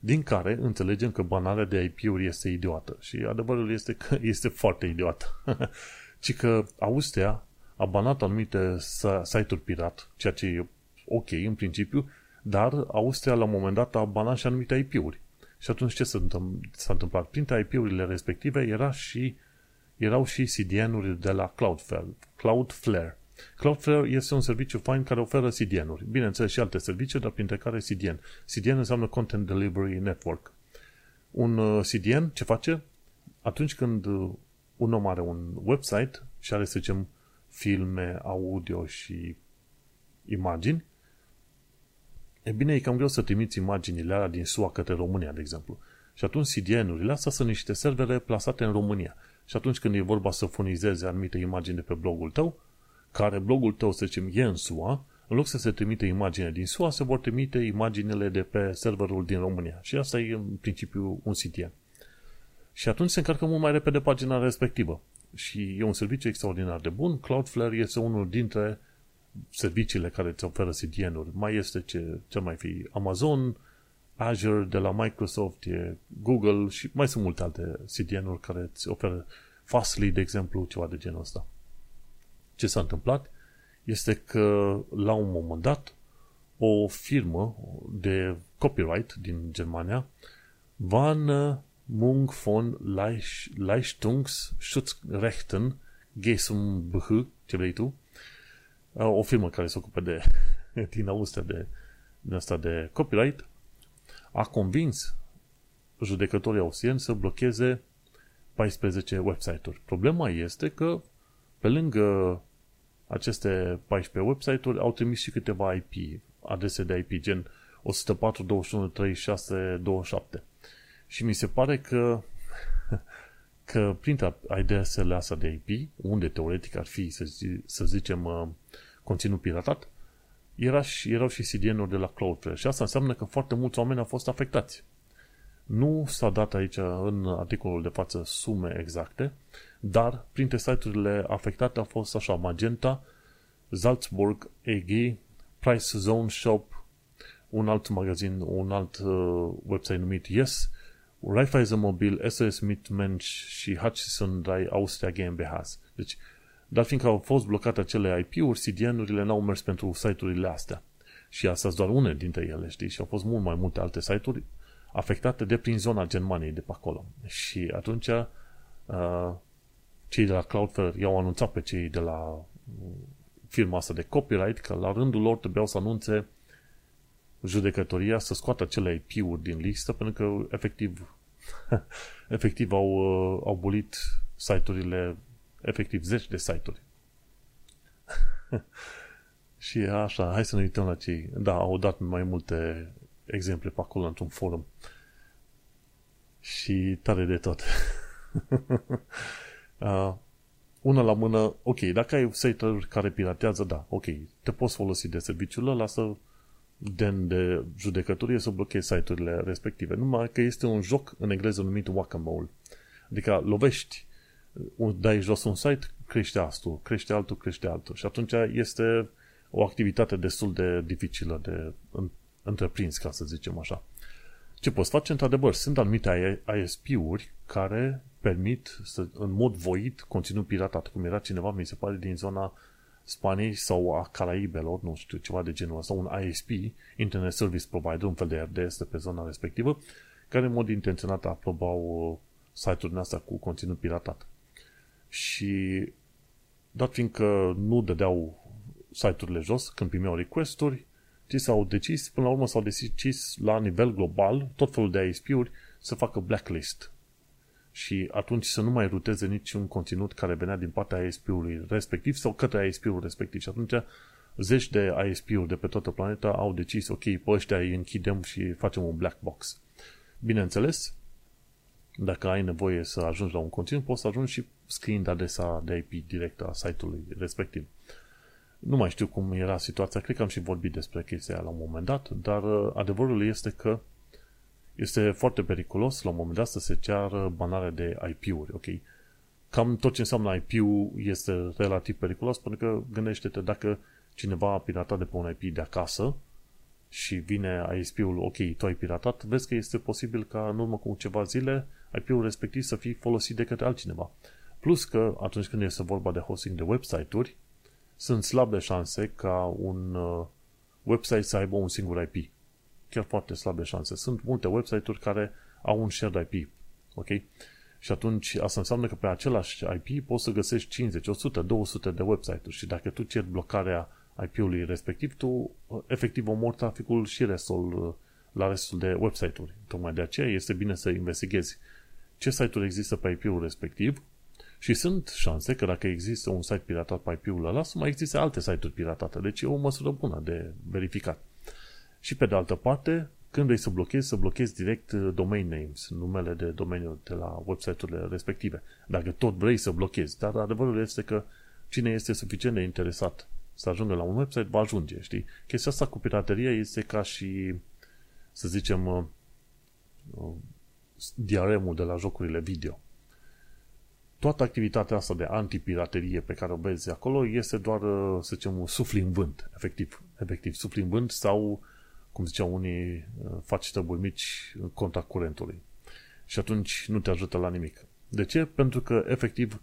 din care înțelegem că banarea de IP-uri este idiotă. Și adevărul este că este foarte idiotă. Ci că Austria a banat anumite site-uri pirat, ceea ce e ok în principiu, dar Austria la un moment dat a banat și anumite IP-uri. Și atunci ce s-a întâmplat? Printre IP-urile respective era și, erau și CDN-uri de la Cloudflare. Cloudflare. Cloudflare este un serviciu fain care oferă CDN-uri. Bineînțeles și alte servicii, dar printre care CDN. CDN înseamnă Content Delivery Network. Un uh, CDN ce face? Atunci când uh, un om are un website și are, să zicem, filme, audio și imagini, e bine, e cam greu să trimiți imaginile alea din SUA către România, de exemplu. Și atunci CDN-urile astea sunt niște servere plasate în România. Și atunci când e vorba să furnizeze anumite imagini de pe blogul tău, care blogul tău, să zicem, e în SUA, în loc să se trimite imagine din SUA, se vor trimite imaginele de pe serverul din România. Și asta e în principiu un CDN. Și atunci se încarcă mult mai repede pagina respectivă. Și e un serviciu extraordinar de bun. Cloudflare este unul dintre serviciile care îți oferă CDN-uri. Mai este ce, ce mai fi Amazon, Azure de la Microsoft, e Google și mai sunt multe alte CDN-uri care îți oferă Fastly, de exemplu, ceva de genul ăsta. Ce s-a întâmplat este că la un moment dat o firmă de copyright din Germania Van Mung von Leistungsschutzrechten GmbH, ce vrei tu, o firmă care se ocupă de, din Austria de, de asta de copyright, a convins judecătorii austrieni să blocheze 14 website-uri. Problema este că pe lângă aceste 14 website-uri au trimis și câteva IP, adrese de IP, gen 104, 21, 36, 27. Și mi se pare că că printre adresele astea de IP, unde teoretic ar fi, să, zi, să zicem, uh, conținut piratat, era și, erau și CDN-uri de la Cloudflare. Și asta înseamnă că foarte mulți oameni au fost afectați. Nu s-a dat aici în articolul de față sume exacte, dar printre site-urile afectate au fost așa Magenta, Salzburg, EG, Price Zone Shop, un alt magazin, un alt uh, website numit Yes, Raiffeisen Mobil, SOS Mitmensch și Hutchison Dai Austria GmbH. Deci, dar fiindcă au fost blocate acele IP-uri, CDN-urile n-au mers pentru site-urile astea. Și astea sunt doar une dintre ele, știi? Și au fost mult mai multe alte site-uri afectate de prin zona Germaniei de pe acolo. Și atunci uh, cei de la Cloudflare i-au anunțat pe cei de la uh, firma asta de copyright că la rândul lor trebuiau să anunțe judecătoria să scoată acele IP-uri din listă pentru că efectiv efectiv au, uh, au bulit site-urile efectiv zeci de site-uri. și așa, hai să ne uităm la cei. Da, au dat mai multe exemple pe acolo într-un forum. Și tare de tot. uh, una la mână, ok, dacă ai site-uri care piratează, da, ok, te poți folosi de serviciul ăla să den de judecătorie să blochezi site-urile respective. Numai că este un joc în engleză numit whack-a-mole. Adică lovești, dai jos un site, crește altul, crește altul, crește altul. Și atunci este o activitate destul de dificilă de întreprins, ca să zicem așa. Ce poți face? Într-adevăr, sunt anumite ISP-uri care permit să, în mod voit conținut piratat, cum era cineva, mi se pare, din zona Spaniei sau a Caraibelor, nu știu, ceva de genul ăsta, un ISP, Internet Service Provider, un fel de RDS de pe zona respectivă, care în mod intenționat aprobau uh, site-urile astea cu conținut piratat. Și dat fiindcă nu dădeau site-urile jos când primeau request-uri, ci s-au decis, până la urmă s-au decis la nivel global, tot felul de ISP-uri, să facă blacklist și atunci să nu mai ruteze niciun conținut care venea din partea ISP-ului respectiv sau către ISP-ul respectiv. Și atunci zeci de ISP-uri de pe toată planeta au decis, ok, pe ăștia îi închidem și facem un black box. Bineînțeles, dacă ai nevoie să ajungi la un conținut, poți să ajungi și scriind adresa de IP direct a site-ului respectiv. Nu mai știu cum era situația, cred că am și vorbit despre chestia la un moment dat, dar uh, adevărul este că este foarte periculos la un moment dat să se ceară banarea de IP-uri, ok? Cam tot ce înseamnă IP-ul este relativ periculos pentru că gândește-te dacă cineva a piratat de pe un IP de acasă și vine ISP-ul, ok, tu ai piratat, vezi că este posibil ca în urmă cu ceva zile IP-ul respectiv să fie folosit de către altcineva. Plus că atunci când este vorba de hosting de website-uri, sunt slabe șanse ca un uh, website să aibă un singur IP. Chiar foarte slabe șanse. Sunt multe website-uri care au un shared IP. Ok? Și atunci asta înseamnă că pe același IP poți să găsești 50, 100, 200 de website-uri și dacă tu ceri blocarea IP-ului respectiv, tu efectiv omori traficul și restul la restul de website-uri. Tocmai de aceea este bine să investighezi ce site-uri există pe IP-ul respectiv și sunt șanse că dacă există un site piratat pe IP-ul ăla, să mai existe alte site-uri piratate. Deci e o măsură bună de verificat. Și pe de altă parte, când vrei să blochezi, să blochezi direct domain names, numele de domeniu de la website-urile respective. Dacă tot vrei să blochezi. Dar adevărul este că cine este suficient de interesat să ajungă la un website, va ajunge, știi? Chestia asta cu pirateria este ca și, să zicem, uh, uh, diaremul de la jocurile video. Toată activitatea asta de antipiraterie pe care o vezi acolo este doar, uh, să zicem, sufli în vânt, efectiv. Efectiv, sufli în vânt sau, cum ziceau unii, faci tăburi mici în contact curentului. Și atunci nu te ajută la nimic. De ce? Pentru că, efectiv,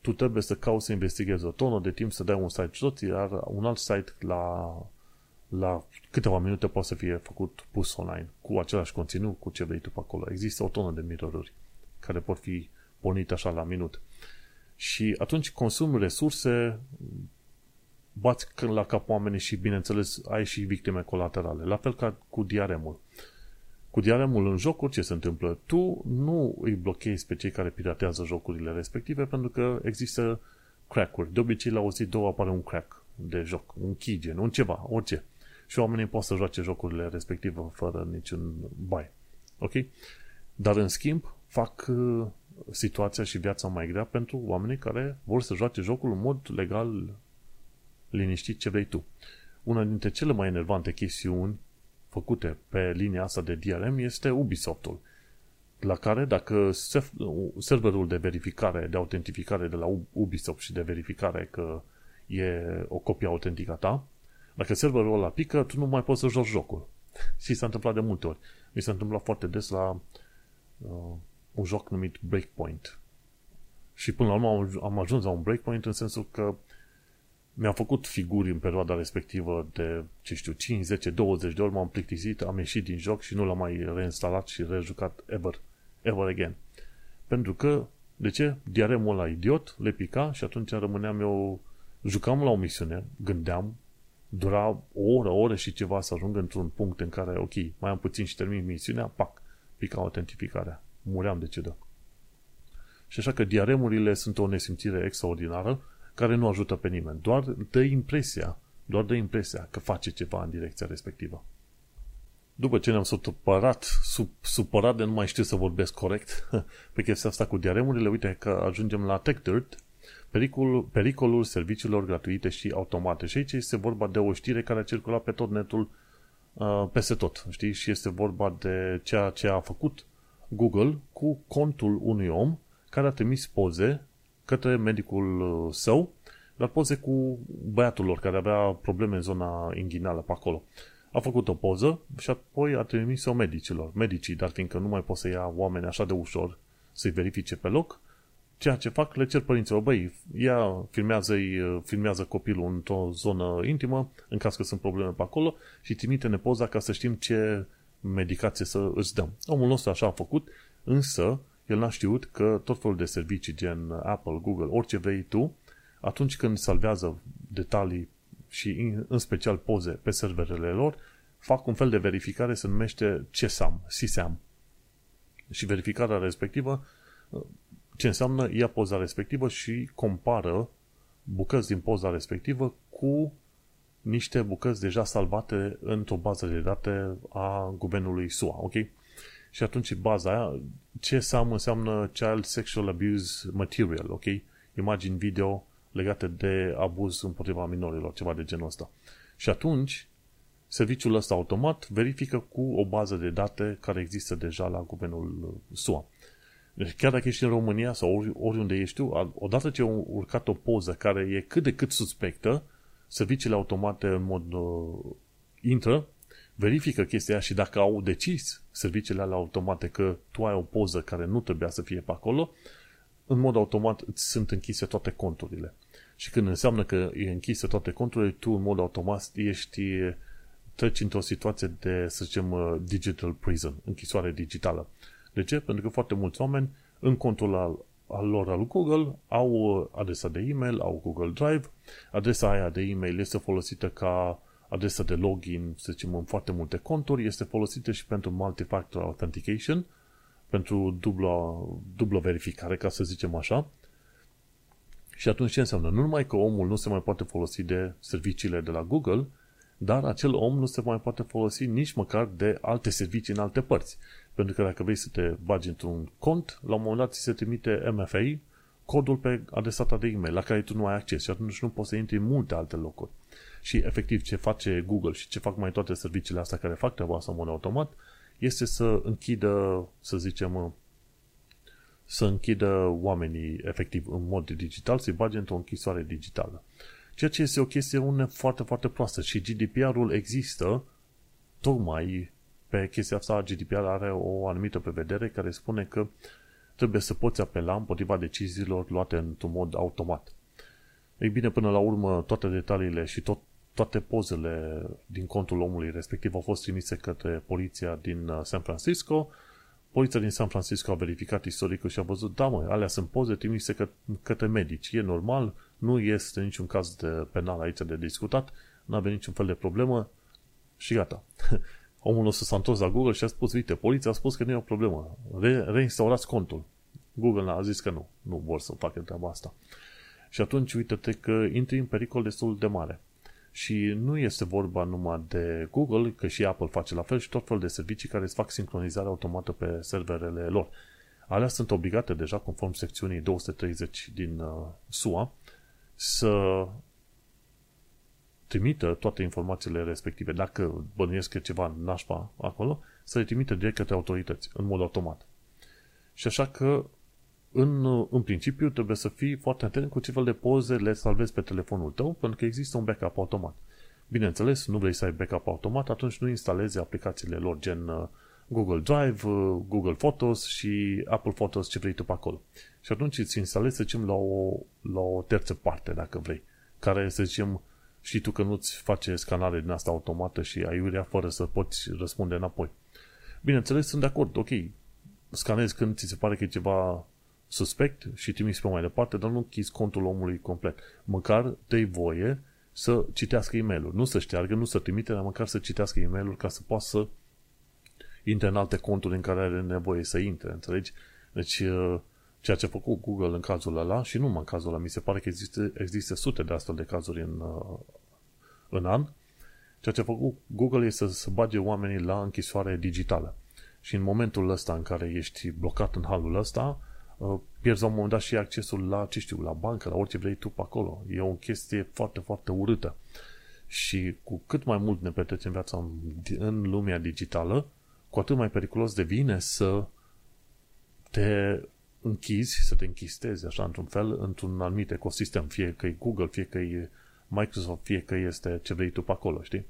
tu trebuie să cauți să investighezi o tonă de timp să dai un site jos, iar un alt site la, la câteva minute poate să fie făcut pus online cu același conținut, cu ce vrei tu pe acolo. Există o tonă de mirror care pot fi pornite așa la minut. Și atunci consumi resurse, bați la cap oamenii și, bineînțeles, ai și victime colaterale. La fel ca cu diaremul. Cu diaremul în jocuri, ce se întâmplă? Tu nu îi blochezi pe cei care piratează jocurile respective pentru că există crack-uri. De obicei, la o zi, două apare un crack de joc, un keygen, un ceva, orice. Și oamenii pot să joace jocurile respective fără niciun bai. Ok? Dar, în schimb, fac uh, situația și viața mai grea pentru oamenii care vor să joace jocul în mod legal, liniștit ce vrei tu. Una dintre cele mai enervante chestiuni făcute pe linia asta de DRM este Ubisoftul, la care dacă serverul de verificare, de autentificare de la Ubisoft și de verificare că e o copie autentică a ta, dacă serverul ăla pică, tu nu mai poți să joci jocul. și s-a întâmplat de multe ori. Mi s-a întâmplat foarte des la uh, un joc numit Breakpoint. Și până la urmă am ajuns la un breakpoint în sensul că mi-am făcut figuri în perioada respectivă de, ce știu, 5, 10, 20 de ori, m-am plictisit, am ieșit din joc și nu l-am mai reinstalat și rejucat ever, ever again. Pentru că, de ce? Diaremul ăla idiot le pica și atunci rămâneam eu, jucam la o misiune, gândeam, dura o oră, o oră și ceva să ajung într-un punct în care, ok, mai am puțin și termin misiunea, pac, pica autentificarea. Muream de ce dă. Și așa că diaremurile sunt o nesimțire extraordinară care nu ajută pe nimeni. Doar dă impresia, doar dă impresia că face ceva în direcția respectivă. După ce ne-am supărat, sup, supărat de nu mai știu să vorbesc corect pe chestia asta cu diaremurile, uite că ajungem la TechDirt, pericolul, pericolul serviciilor gratuite și automate. Și aici este vorba de o știre care a circulat pe tot netul uh, peste tot, știi? Și este vorba de ceea ce a făcut Google cu contul unui om care a trimis poze către medicul uh, său, dar poze cu băiatul lor care avea probleme în zona inghinală pe acolo. A făcut o poză și apoi a trimis-o medicilor. Medicii, dar fiindcă nu mai pot să ia oameni așa de ușor să-i verifice pe loc, ceea ce fac, le cer părinților, băi, ia, filmează filmează copilul într-o zonă intimă, în caz că sunt probleme pe acolo, și trimite-ne poza ca să știm ce medicație să îți dăm. Omul nostru așa a făcut, însă el n-a știut că tot felul de servicii gen Apple, Google, orice vrei tu, atunci când salvează detalii și în special poze pe serverele lor, fac un fel de verificare, se numește CSAM, CSAM. Și verificarea respectivă, ce înseamnă, ia poza respectivă și compară bucăți din poza respectivă cu niște bucăți deja salvate într-o bază de date a guvernului SUA, ok? Și atunci baza aia, ce SAM înseamnă Child Sexual Abuse Material, ok? Imagini video legate de abuz împotriva minorilor, ceva de genul ăsta. Și atunci, serviciul ăsta automat verifică cu o bază de date care există deja la guvernul SUA. Deci chiar dacă ești în România sau ori, oriunde ești tu, odată ce au urcat o poză care e cât de cât suspectă, serviciile automate în mod uh, intră, verifică chestia și dacă au decis serviciile alea automate că tu ai o poză care nu trebuia să fie pe acolo, în mod automat îți sunt închise toate conturile. Și când înseamnă că e închise toate conturile, tu în mod automat ești treci într-o situație de, să zicem, uh, digital prison, închisoare digitală. De ce? Pentru că foarte mulți oameni în contul al, al lor al Google au uh, adresa de e-mail, au Google Drive, adresa aia de e-mail este folosită ca adresa de login, să zicem, în foarte multe conturi, este folosită și pentru multi-factor authentication, pentru dublă, dublă verificare, ca să zicem așa. Și atunci ce înseamnă? Nu numai că omul nu se mai poate folosi de serviciile de la Google, dar acel om nu se mai poate folosi nici măcar de alte servicii în alte părți. Pentru că dacă vrei să te bagi într-un cont, la un moment dat ți se trimite MFA, codul pe adresa ta de e-mail, la care tu nu ai acces și atunci nu poți să intri în multe alte locuri. Și efectiv ce face Google și ce fac mai toate serviciile astea care fac treaba asta în mod automat, este să închidă, să zicem, să închidă oamenii efectiv în mod digital, să-i bage într-o închisoare digitală. Ceea ce este o chestiune foarte, foarte proastă și GDPR-ul există tocmai pe chestia asta. GDPR are o anumită prevedere care spune că trebuie să poți apela împotriva deciziilor luate într-un mod automat. Ei bine, până la urmă, toate detaliile și tot, toate pozele din contul omului respectiv au fost trimise către poliția din uh, San Francisco. Poliția din San Francisco a verificat istoricul și a văzut, da mă, alea sunt poze trimise că, către medici. E normal, nu este niciun caz de penal aici de discutat, nu avea niciun fel de problemă și gata. Omul nostru s-a întors la Google și a spus, uite, poliția a spus că nu e o problemă, Re- reinstaurați contul. Google a zis că nu, nu vor să facă treaba asta. Și atunci, uite-te că intri în pericol destul de mare. Și nu este vorba numai de Google, că și Apple face la fel și tot felul de servicii care îți fac sincronizare automată pe serverele lor. Alea sunt obligate deja, conform secțiunii 230 din uh, SUA, să trimită toate informațiile respective. Dacă bănuiesc că ceva nașpa acolo, să le trimită direct către autorități, în mod automat. Și așa că, în, în principiu, trebuie să fii foarte atent cu ce fel de poze le salvezi pe telefonul tău, pentru că există un backup automat. Bineînțeles, nu vrei să ai backup automat, atunci nu instalezi aplicațiile lor, gen uh, Google Drive, uh, Google Photos și Apple Photos, ce vrei tu pe acolo. Și atunci îți instalezi, să zicem, la o, la o terță parte, dacă vrei, care, să zicem, și tu că nu-ți face scanare din asta automată și aiurea fără să poți răspunde înapoi. Bineînțeles, sunt de acord, ok, scanezi când ți se pare că e ceva suspect și trimiți pe mai departe, dar nu închizi contul omului complet. Măcar dă voie să citească e mail Nu să șteargă, nu să trimite, dar măcar să citească e mail ca să poată să intre în alte conturi în care are nevoie să intre, înțelegi? Deci, uh, ceea ce a făcut Google în cazul ăla, și nu numai în cazul ăla, mi se pare că există, există sute de astfel de cazuri în, uh, în an, ceea ce a făcut Google este să, să bage oamenii la închisoare digitală. Și în momentul ăsta în care ești blocat în halul ăsta, uh, pierzi la un moment dat și accesul la, ce știu, la bancă, la orice vrei tu pe acolo. E o chestie foarte, foarte urâtă. Și cu cât mai mult ne petrecem viața în, în lumea digitală, cu atât mai periculos devine să te închizi, să te închistezi așa într-un fel, într-un anumit ecosistem, fie că e Google, fie că e Microsoft, fie că este ce vrei tu pe acolo, știi?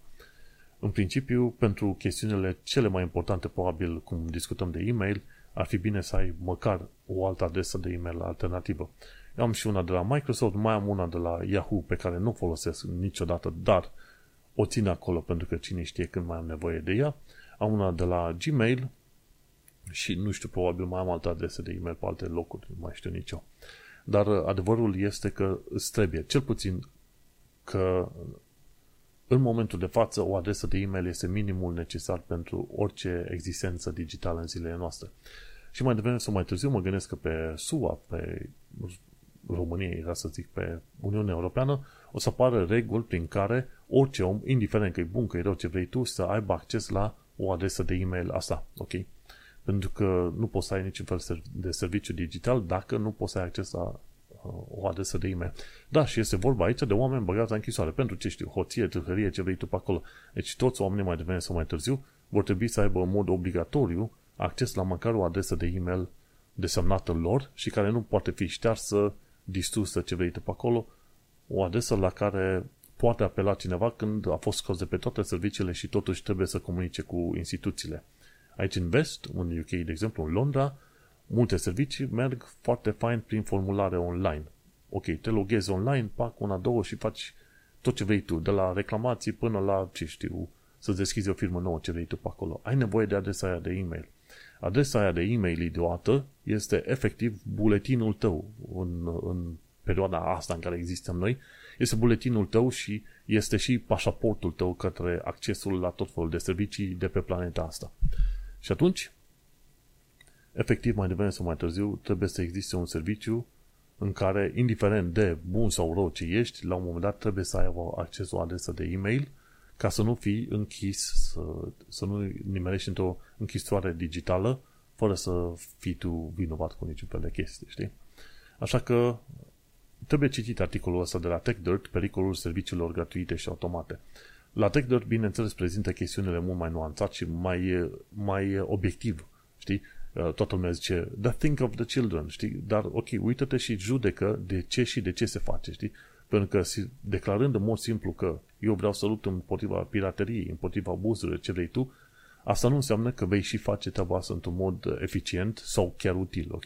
În principiu, pentru chestiunile cele mai importante, probabil, cum discutăm de e-mail, ar fi bine să ai măcar o altă adresă de e-mail alternativă. Eu am și una de la Microsoft, mai am una de la Yahoo pe care nu folosesc niciodată, dar o țin acolo pentru că cine știe când mai am nevoie de ea. Am una de la Gmail și nu știu, probabil mai am alte adrese de e-mail pe alte locuri, nu mai știu nicio. Dar adevărul este că îți trebuie, cel puțin că în momentul de față o adresă de e-mail este minimul necesar pentru orice existență digitală în zilele noastre. Și mai devreme sau mai târziu mă gândesc că pe SUA, pe România, era să zic, pe Uniunea Europeană, o să apară reguli prin care orice om, indiferent că e bun, că e rău, ce vrei tu, să aibă acces la o adresă de e-mail asta, ok? Pentru că nu poți să ai niciun fel de serviciu digital dacă nu poți să ai acces la uh, o adresă de e-mail. Da, și este vorba aici de oameni băgați la închisoare. Pentru ce știu, hoție, tâlhărie, ce vrei tu pe acolo. Deci toți oamenii mai devreme sau mai târziu vor trebui să aibă în mod obligatoriu acces la măcar o adresă de e-mail desemnată lor și care nu poate fi ștearsă, distrusă, ce vrei tu pe acolo, o adresă la care poate apela cineva când a fost scos de pe toate serviciile și totuși trebuie să comunice cu instituțiile. Aici în vest, în UK, de exemplu, în Londra, multe servicii merg foarte fain prin formulare online. Ok, te loghezi online, pac una, două și faci tot ce vrei tu, de la reclamații până la, ce știu, să deschizi o firmă nouă, ce vrei tu pe acolo. Ai nevoie de adresa aia de e-mail. Adresa aia de e-mail idiotă este efectiv buletinul tău în, în perioada asta în care existăm noi, este buletinul tău și este și pașaportul tău către accesul la tot felul de servicii de pe planeta asta. Și atunci, efectiv, mai devreme sau mai târziu, trebuie să existe un serviciu în care, indiferent de bun sau rău ce ești, la un moment dat trebuie să ai acces o adresă de e-mail ca să nu fii închis, să, să nu nimerești într-o închisoare digitală fără să fii tu vinovat cu niciun fel de chestie, știi? Așa că trebuie citit articolul ăsta de la TechDirt, pericolul serviciilor gratuite și automate. La TechDirt, bineînțeles, prezintă chestiunile mult mai nuanțat și mai, mai obiectiv, știi? Uh, toată lumea zice, the think of the children, știi? Dar, ok, uită-te și judecă de ce și de ce se face, știi? Pentru că declarând în mod simplu că eu vreau să lupt împotriva pirateriei, împotriva abuzurilor, ce vrei tu, asta nu înseamnă că vei și face treaba asta într-un mod eficient sau chiar util, ok?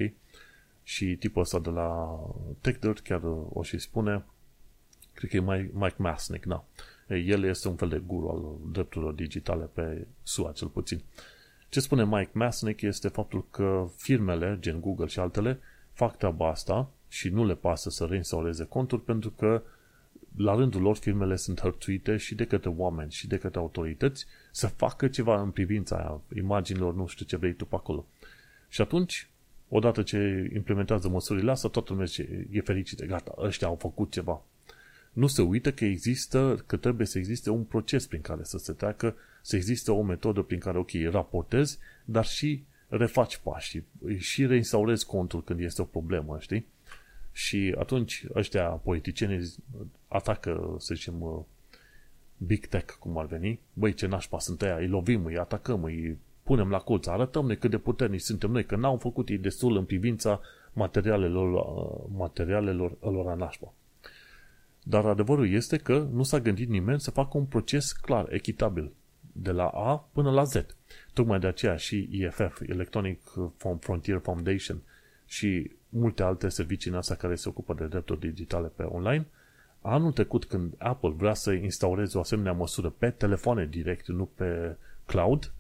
Și tipul ăsta de la TechDirt chiar o și spune, cred că e Mike Masnick, da. El este un fel de guru al drepturilor digitale pe SUA, cel puțin. Ce spune Mike Masnick este faptul că firmele, gen Google și altele, fac treaba asta și nu le pasă să reinstaureze conturi pentru că la rândul lor firmele sunt hărțuite și de către oameni și de către autorități să facă ceva în privința aia, imaginilor, nu știu ce vrei tu pe acolo. Și atunci, odată ce implementează măsurile astea, toată lumea zice, e fericită, gata, ăștia au făcut ceva. Nu se uită că există, că trebuie să existe un proces prin care să se treacă, să existe o metodă prin care, ok, raportezi, dar și refaci pașii și reinstaurezi contul când este o problemă, știi? Și atunci ăștia politicienii atacă, să zicem, uh, big tech, cum ar veni. Băi, ce nașpa sunt aia, îi lovim, îi atacăm, îi punem la colț, arătăm noi cât de puternici suntem noi, că n-au făcut ei destul în privința materialelor, uh, materialelor lor nașpa. Dar adevărul este că nu s-a gândit nimeni să facă un proces clar, echitabil, de la A până la Z. Tocmai de aceea și EFF, Electronic Frontier Foundation, și multe alte servicii în astea care se ocupă de drepturi digitale pe online, anul trecut când Apple vrea să instaureze o asemenea măsură pe telefoane direct, nu pe cloud,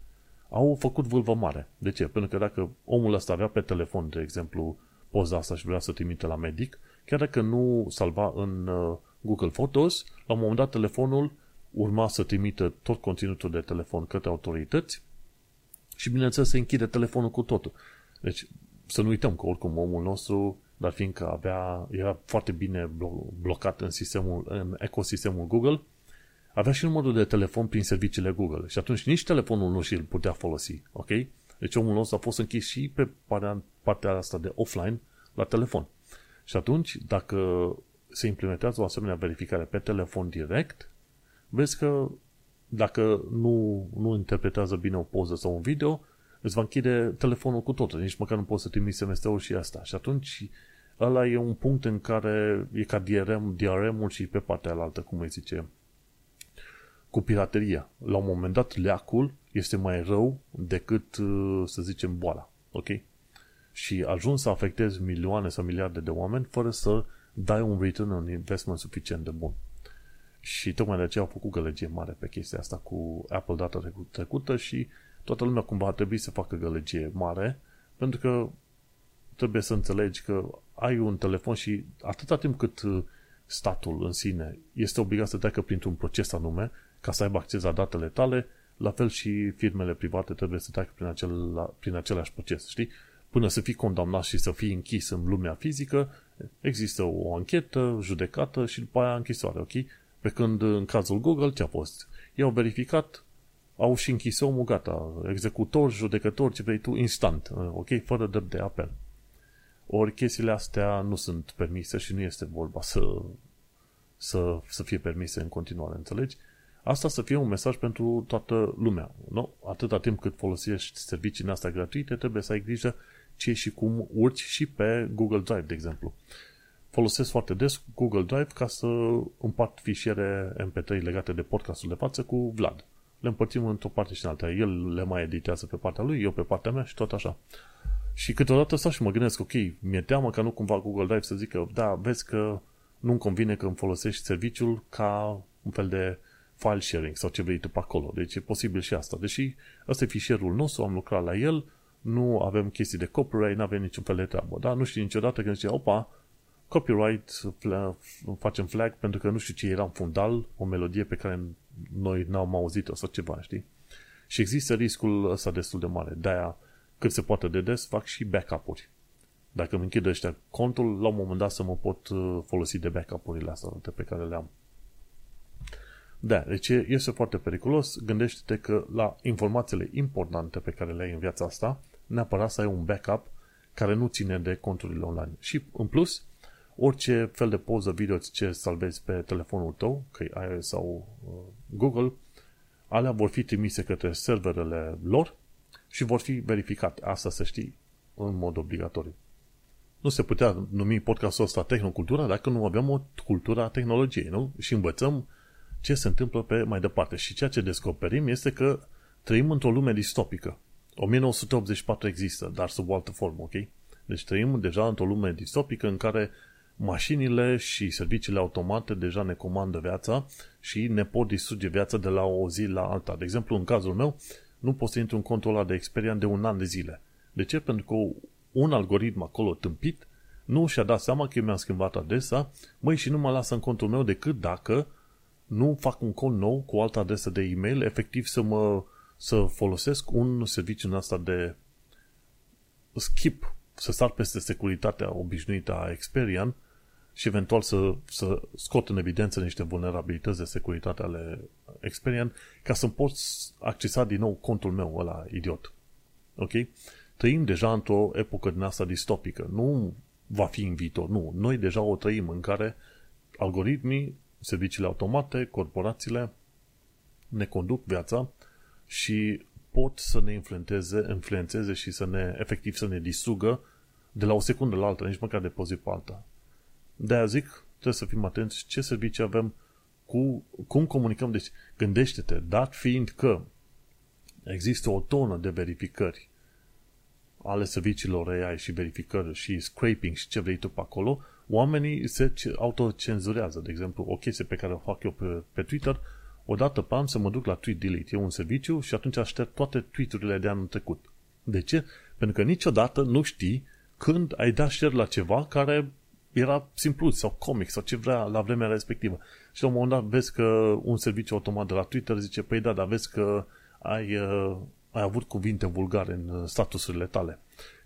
au făcut vâlvă mare. De ce? Pentru că dacă omul ăsta avea pe telefon, de exemplu, poza asta și vrea să trimite la medic, chiar dacă nu salva în uh, Google Photos, la un moment dat telefonul urma să trimită tot conținutul de telefon către autorități și bineînțeles să închide telefonul cu totul. Deci să nu uităm că oricum omul nostru, dar fiindcă avea, era foarte bine blocat în, sistemul, în ecosistemul Google, avea și numărul de telefon prin serviciile Google și atunci nici telefonul nu și-l putea folosi, ok? Deci omul nostru a fost închis și pe partea, partea asta de offline la telefon. Și atunci, dacă se implementează o asemenea verificare pe telefon direct, vezi că dacă nu, nu interpretează bine o poză sau un video, îți va închide telefonul cu totul, nici măcar nu poți să trimiți SMS-ul și asta. Și atunci ăla e un punct în care e ca DRM, DRM-ul și pe partea alaltă, cum îi zice, cu pirateria. La un moment dat, leacul este mai rău decât, uh, să zicem, boala. Ok? Și ajungi să afectezi milioane sau miliarde de oameni fără să dai un return on investment suficient de bun. Și tocmai de aceea au făcut gălăgie mare pe chestia asta cu Apple data trecută și toată lumea cumva ar trebui să facă gălăgie mare, pentru că trebuie să înțelegi că ai un telefon și atâta timp cât uh, statul în sine este obligat să treacă printr-un proces anume ca să aibă acces la datele tale, la fel și firmele private trebuie să treacă prin, acel, prin același proces, știi? Până să fii condamnat și să fii închis în lumea fizică, există o anchetă, judecată și după aia închisoare, ok? Pe când în cazul Google ce a fost? I-au verificat au și închis omul, gata, executor, judecător, ce vrei tu, instant, ok, fără drept de apel. Ori chestiile astea nu sunt permise și nu este vorba să, să, să fie permise în continuare, înțelegi? Asta să fie un mesaj pentru toată lumea. Nu? Atâta timp cât folosești serviciile astea gratuite, trebuie să ai grijă ce și cum urci și pe Google Drive, de exemplu. Folosesc foarte des Google Drive ca să împart fișiere MP3 legate de podcastul de față cu Vlad. Le împărțim într-o parte și în alta. El le mai editează pe partea lui, eu pe partea mea și tot așa. Și câteodată stau și mă gândesc, ok, mi-e teamă ca nu cumva Google Drive să zică, da, vezi că nu-mi convine că îmi folosești serviciul ca un fel de file sharing sau ce vrei tu pe acolo. Deci e posibil și asta. Deși ăsta e fișierul nostru, am lucrat la el, nu avem chestii de copyright, nu avem niciun fel de treabă. Dar nu știu niciodată când zice, opa, copyright, facem flag pentru că nu știu ce era în fundal, o melodie pe care noi n-am auzit-o sau ceva, știi? Și există riscul ăsta destul de mare. De-aia, cât se poate de des, fac și backup-uri. Dacă îmi închid ăștia contul, la un moment dat să mă pot uh, folosi de backup-urile astea pe care le am. Da, deci este foarte periculos. Gândește-te că la informațiile importante pe care le ai în viața asta, neapărat să ai un backup care nu ține de conturile online. Și în plus, orice fel de poză video ce salvezi pe telefonul tău, că e iOS sau uh, Google, alea vor fi trimise către serverele lor și vor fi verificate. Asta să știi în mod obligatoriu. Nu se putea numi podcastul ăsta Tehnocultura dacă nu aveam o cultură a tehnologiei, nu? Și învățăm ce se întâmplă pe mai departe. Și ceea ce descoperim este că trăim într-o lume distopică. 1984 există, dar sub o altă formă, ok? Deci trăim deja într-o lume distopică în care mașinile și serviciile automate deja ne comandă viața și ne pot distruge viața de la o zi la alta. De exemplu, în cazul meu, nu pot să intru în contul ăla de experian de un an de zile. De ce? Pentru că un algoritm acolo tâmpit nu și-a dat seama că eu mi-am schimbat adresa, măi, și nu mă lasă în contul meu decât dacă nu fac un cont nou cu o altă adresă de e-mail, efectiv să mă să folosesc un serviciu în asta de skip, să sar peste securitatea obișnuită a Experian și eventual să, să scot în evidență niște vulnerabilități de securitate ale Experian ca să-mi pot accesa din nou contul meu ăla idiot. Ok? Trăim deja într-o epocă din asta distopică. Nu va fi în viitor. Nu. Noi deja o trăim în care algoritmii serviciile automate, corporațiile ne conduc viața și pot să ne influențeze, influențeze și să ne, efectiv, să ne distrugă de la o secundă la alta, nici măcar de pe zi pe alta. De-aia zic, trebuie să fim atenți ce servicii avem, cu, cum comunicăm. Deci, gândește-te, dat fiind că există o tonă de verificări ale serviciilor AI și verificări și scraping și ce vrei tu pe acolo, oamenii se autocenzurează. De exemplu, o chestie pe care o fac eu pe, pe Twitter, odată pe an să mă duc la Tweet Delete. E un serviciu și atunci aștept toate tweet-urile de anul trecut. De ce? Pentru că niciodată nu știi când ai dat share la ceva care era simpluț sau comic sau ce vrea la vremea respectivă. Și la un moment dat vezi că un serviciu automat de la Twitter zice, păi da, dar vezi că ai, uh, ai avut cuvinte vulgare în uh, statusurile tale.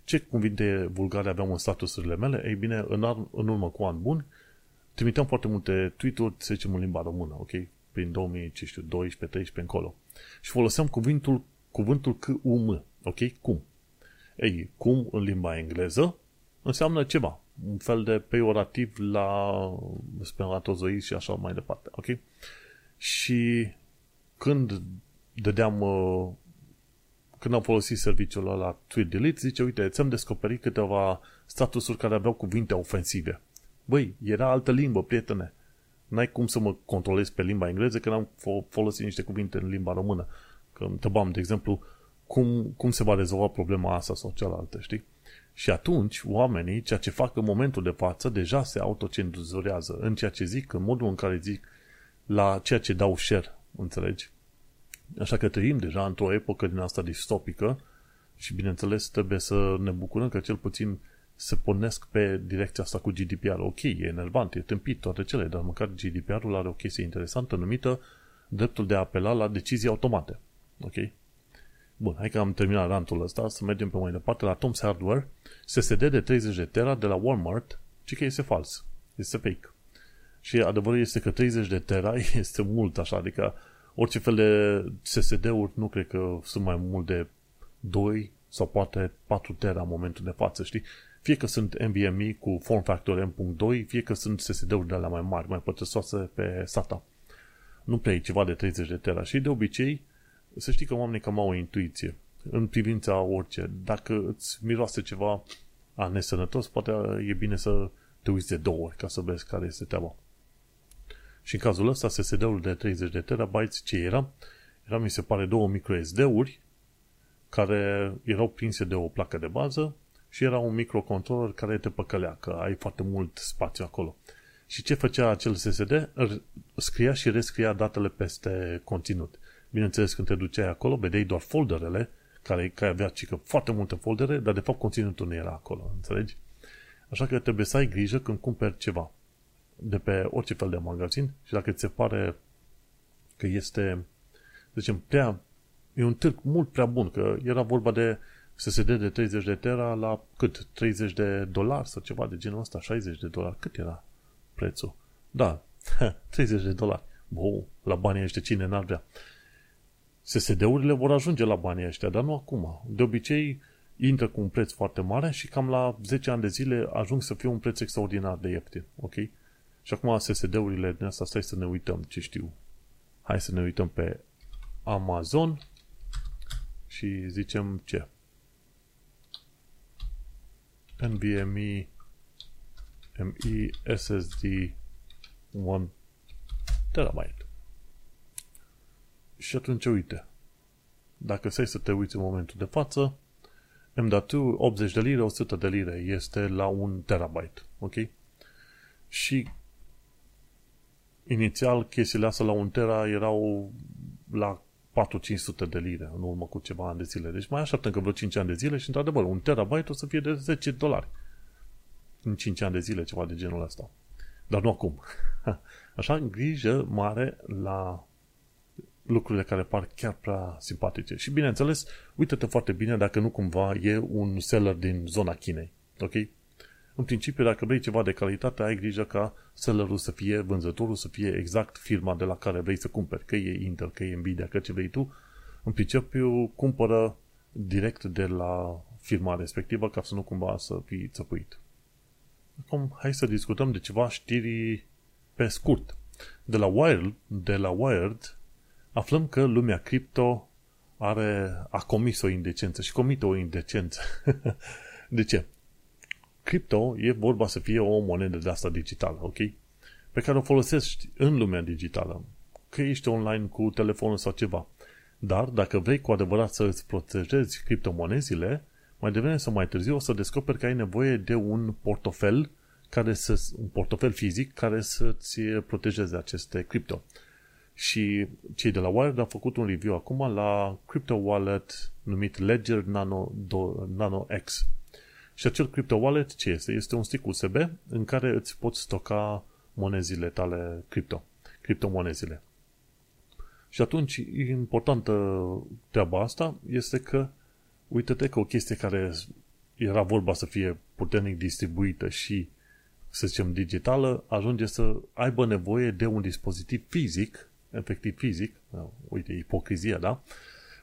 Ce cuvinte vulgare aveam în statusurile mele? Ei bine, în, ar, în urmă cu ani buni, trimiteam foarte multe tweet-uri, să zicem, în limba română, ok? Prin 2012-13 încolo. Și foloseam cuvântul, cuvântul C-U-M, ok? Cum? Ei, cum în limba engleză înseamnă ceva, un fel de peorativ la spermatozoizi și așa mai departe, ok? Și când dădeam uh, când am folosit serviciul ăla la Tweet Delete, zice, uite, ți-am descoperit câteva statusuri care aveau cuvinte ofensive. Băi, era altă limbă, prietene. N-ai cum să mă controlezi pe limba engleză când am folosit niște cuvinte în limba română. Că întrebam, de exemplu, cum, cum se va rezolva problema asta sau cealaltă, știi? Și atunci, oamenii, ceea ce fac în momentul de față, deja se autocenzurează în ceea ce zic, în modul în care zic, la ceea ce dau share, înțelegi? Așa că trăim deja într-o epocă din asta distopică și, bineînțeles, trebuie să ne bucurăm că cel puțin se pornesc pe direcția asta cu GDPR. Ok, e enervant, e tâmpit toate cele, dar măcar GDPR-ul are o chestie interesantă numită dreptul de a apela la decizii automate. Ok? Bun, hai că am terminat rantul ăsta, să mergem pe mai departe la Tom's Hardware. SSD de 30 de tera de la Walmart, ci că este fals, este fake. Și adevărul este că 30 de tera este mult așa, adică Orice fel de SSD-uri nu cred că sunt mai mult de 2 sau poate 4 tera în momentul de față, știi? Fie că sunt NVMe cu form factor M.2, fie că sunt SSD-uri de alea mai mari, mai pătrăsoase pe SATA. Nu prea e ceva de 30 de tera și de obicei, să știi că oamenii cam au o intuiție în privința orice. Dacă îți miroase ceva a nesănătos, poate e bine să te uiți de două ori ca să vezi care este treaba. Și în cazul ăsta, SSD-ul de 30 de terabytes, ce era? Era, mi se pare, două microSD-uri care erau prinse de o placă de bază și era un microcontroller care te păcălea, că ai foarte mult spațiu acolo. Și ce făcea acel SSD? Scria și rescria datele peste conținut. Bineînțeles, când te duceai acolo, vedeai doar folderele, care, care avea cică foarte multe foldere, dar de fapt conținutul nu era acolo, înțelegi? Așa că trebuie să ai grijă când cumperi ceva de pe orice fel de magazin și dacă ți se pare că este, să zicem, prea, e un târg mult prea bun, că era vorba de SSD de 30 de tera la cât? 30 de dolari sau ceva de genul ăsta, 60 de dolari. Cât era prețul? Da, 30 de dolari. Bă, la banii ăștia cine n-ar vrea? SSD-urile vor ajunge la banii ăștia, dar nu acum. De obicei, intră cu un preț foarte mare și cam la 10 ani de zile ajung să fie un preț extraordinar de ieftin. Ok? Și acum SSD-urile din asta, stai să ne uităm ce știu. Hai să ne uităm pe Amazon și zicem ce? NVMe ME SSD 1 terabyte. Și atunci uite, dacă stai să te uiți în momentul de față, M.2 80 de lire, 100 de lire este la un terabyte, ok? Și inițial chestiile astea la un tera erau la 4-500 de lire în urmă cu ceva ani de zile. Deci mai așteptăm că vreo 5 ani de zile și într-adevăr un terabyte o să fie de 10 dolari. În 5 ani de zile, ceva de genul ăsta. Dar nu acum. Așa, grijă mare la lucrurile care par chiar prea simpatice. Și bineînțeles, uită-te foarte bine dacă nu cumva e un seller din zona Chinei. Ok? În principiu, dacă vrei ceva de calitate, ai grijă ca sellerul să fie, vânzătorul să fie exact firma de la care vrei să cumperi. Că e Intel, că e Nvidia, că ce vrei tu. În principiu, cumpără direct de la firma respectivă ca să nu cumva să fii țăpuit. Acum, hai să discutăm de ceva știri pe scurt. De la Wired, de la Wired aflăm că lumea cripto are, a comis o indecență și comite o indecență. de ce? Cripto e vorba să fie o monedă de asta digitală, ok? Pe care o folosești în lumea digitală. Că ești online cu telefonul sau ceva. Dar dacă vrei cu adevărat să îți protejezi criptomonezile, mai devreme sau mai târziu o să descoperi că ai nevoie de un portofel care să, un portofel fizic care să-ți protejeze aceste cripto. Și cei de la Wired au făcut un review acum la crypto wallet numit Ledger Nano, Do, Nano X. Și acel crypto wallet ce este? Este un stick USB în care îți poți stoca monezile tale cripto, criptomonezile. Și atunci, importantă treaba asta este că uite-te că o chestie care era vorba să fie puternic distribuită și, să zicem, digitală, ajunge să aibă nevoie de un dispozitiv fizic efectiv fizic, da, uite, ipocrizia, da?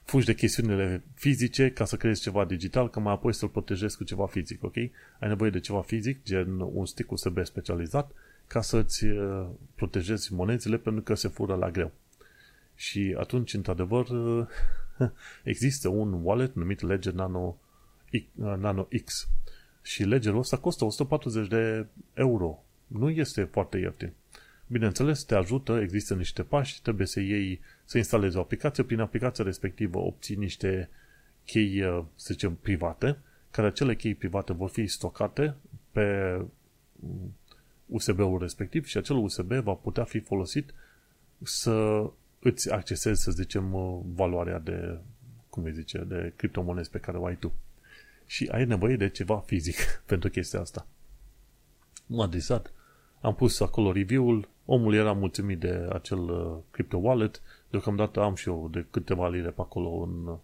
Fugi de chestiunile fizice ca să creezi ceva digital, ca mai apoi să-l protejezi cu ceva fizic, ok? Ai nevoie de ceva fizic, gen un stick USB specializat, ca să-ți uh, protejezi monezile pentru că se fură la greu. Și atunci, într-adevăr, uh, există un wallet numit Ledger Nano, uh, Nano X. Și Ledgerul ăsta costă 140 de euro. Nu este foarte ieftin. Bineînțeles, te ajută, există niște pași, trebuie să iei, să instalezi o aplicație, prin aplicația respectivă obții niște chei, uh, să zicem, private, care acele chei private vor fi stocate pe USB-ul uh, respectiv și acel USB va putea fi folosit să îți accesezi, să zicem, uh, valoarea de, cum îi zice, de criptomonezi pe care o ai tu. Și ai nevoie de ceva fizic pentru chestia asta. M-a disat am pus acolo review-ul, omul era mulțumit de acel uh, crypto wallet, deocamdată am și eu de câteva lire pe acolo în,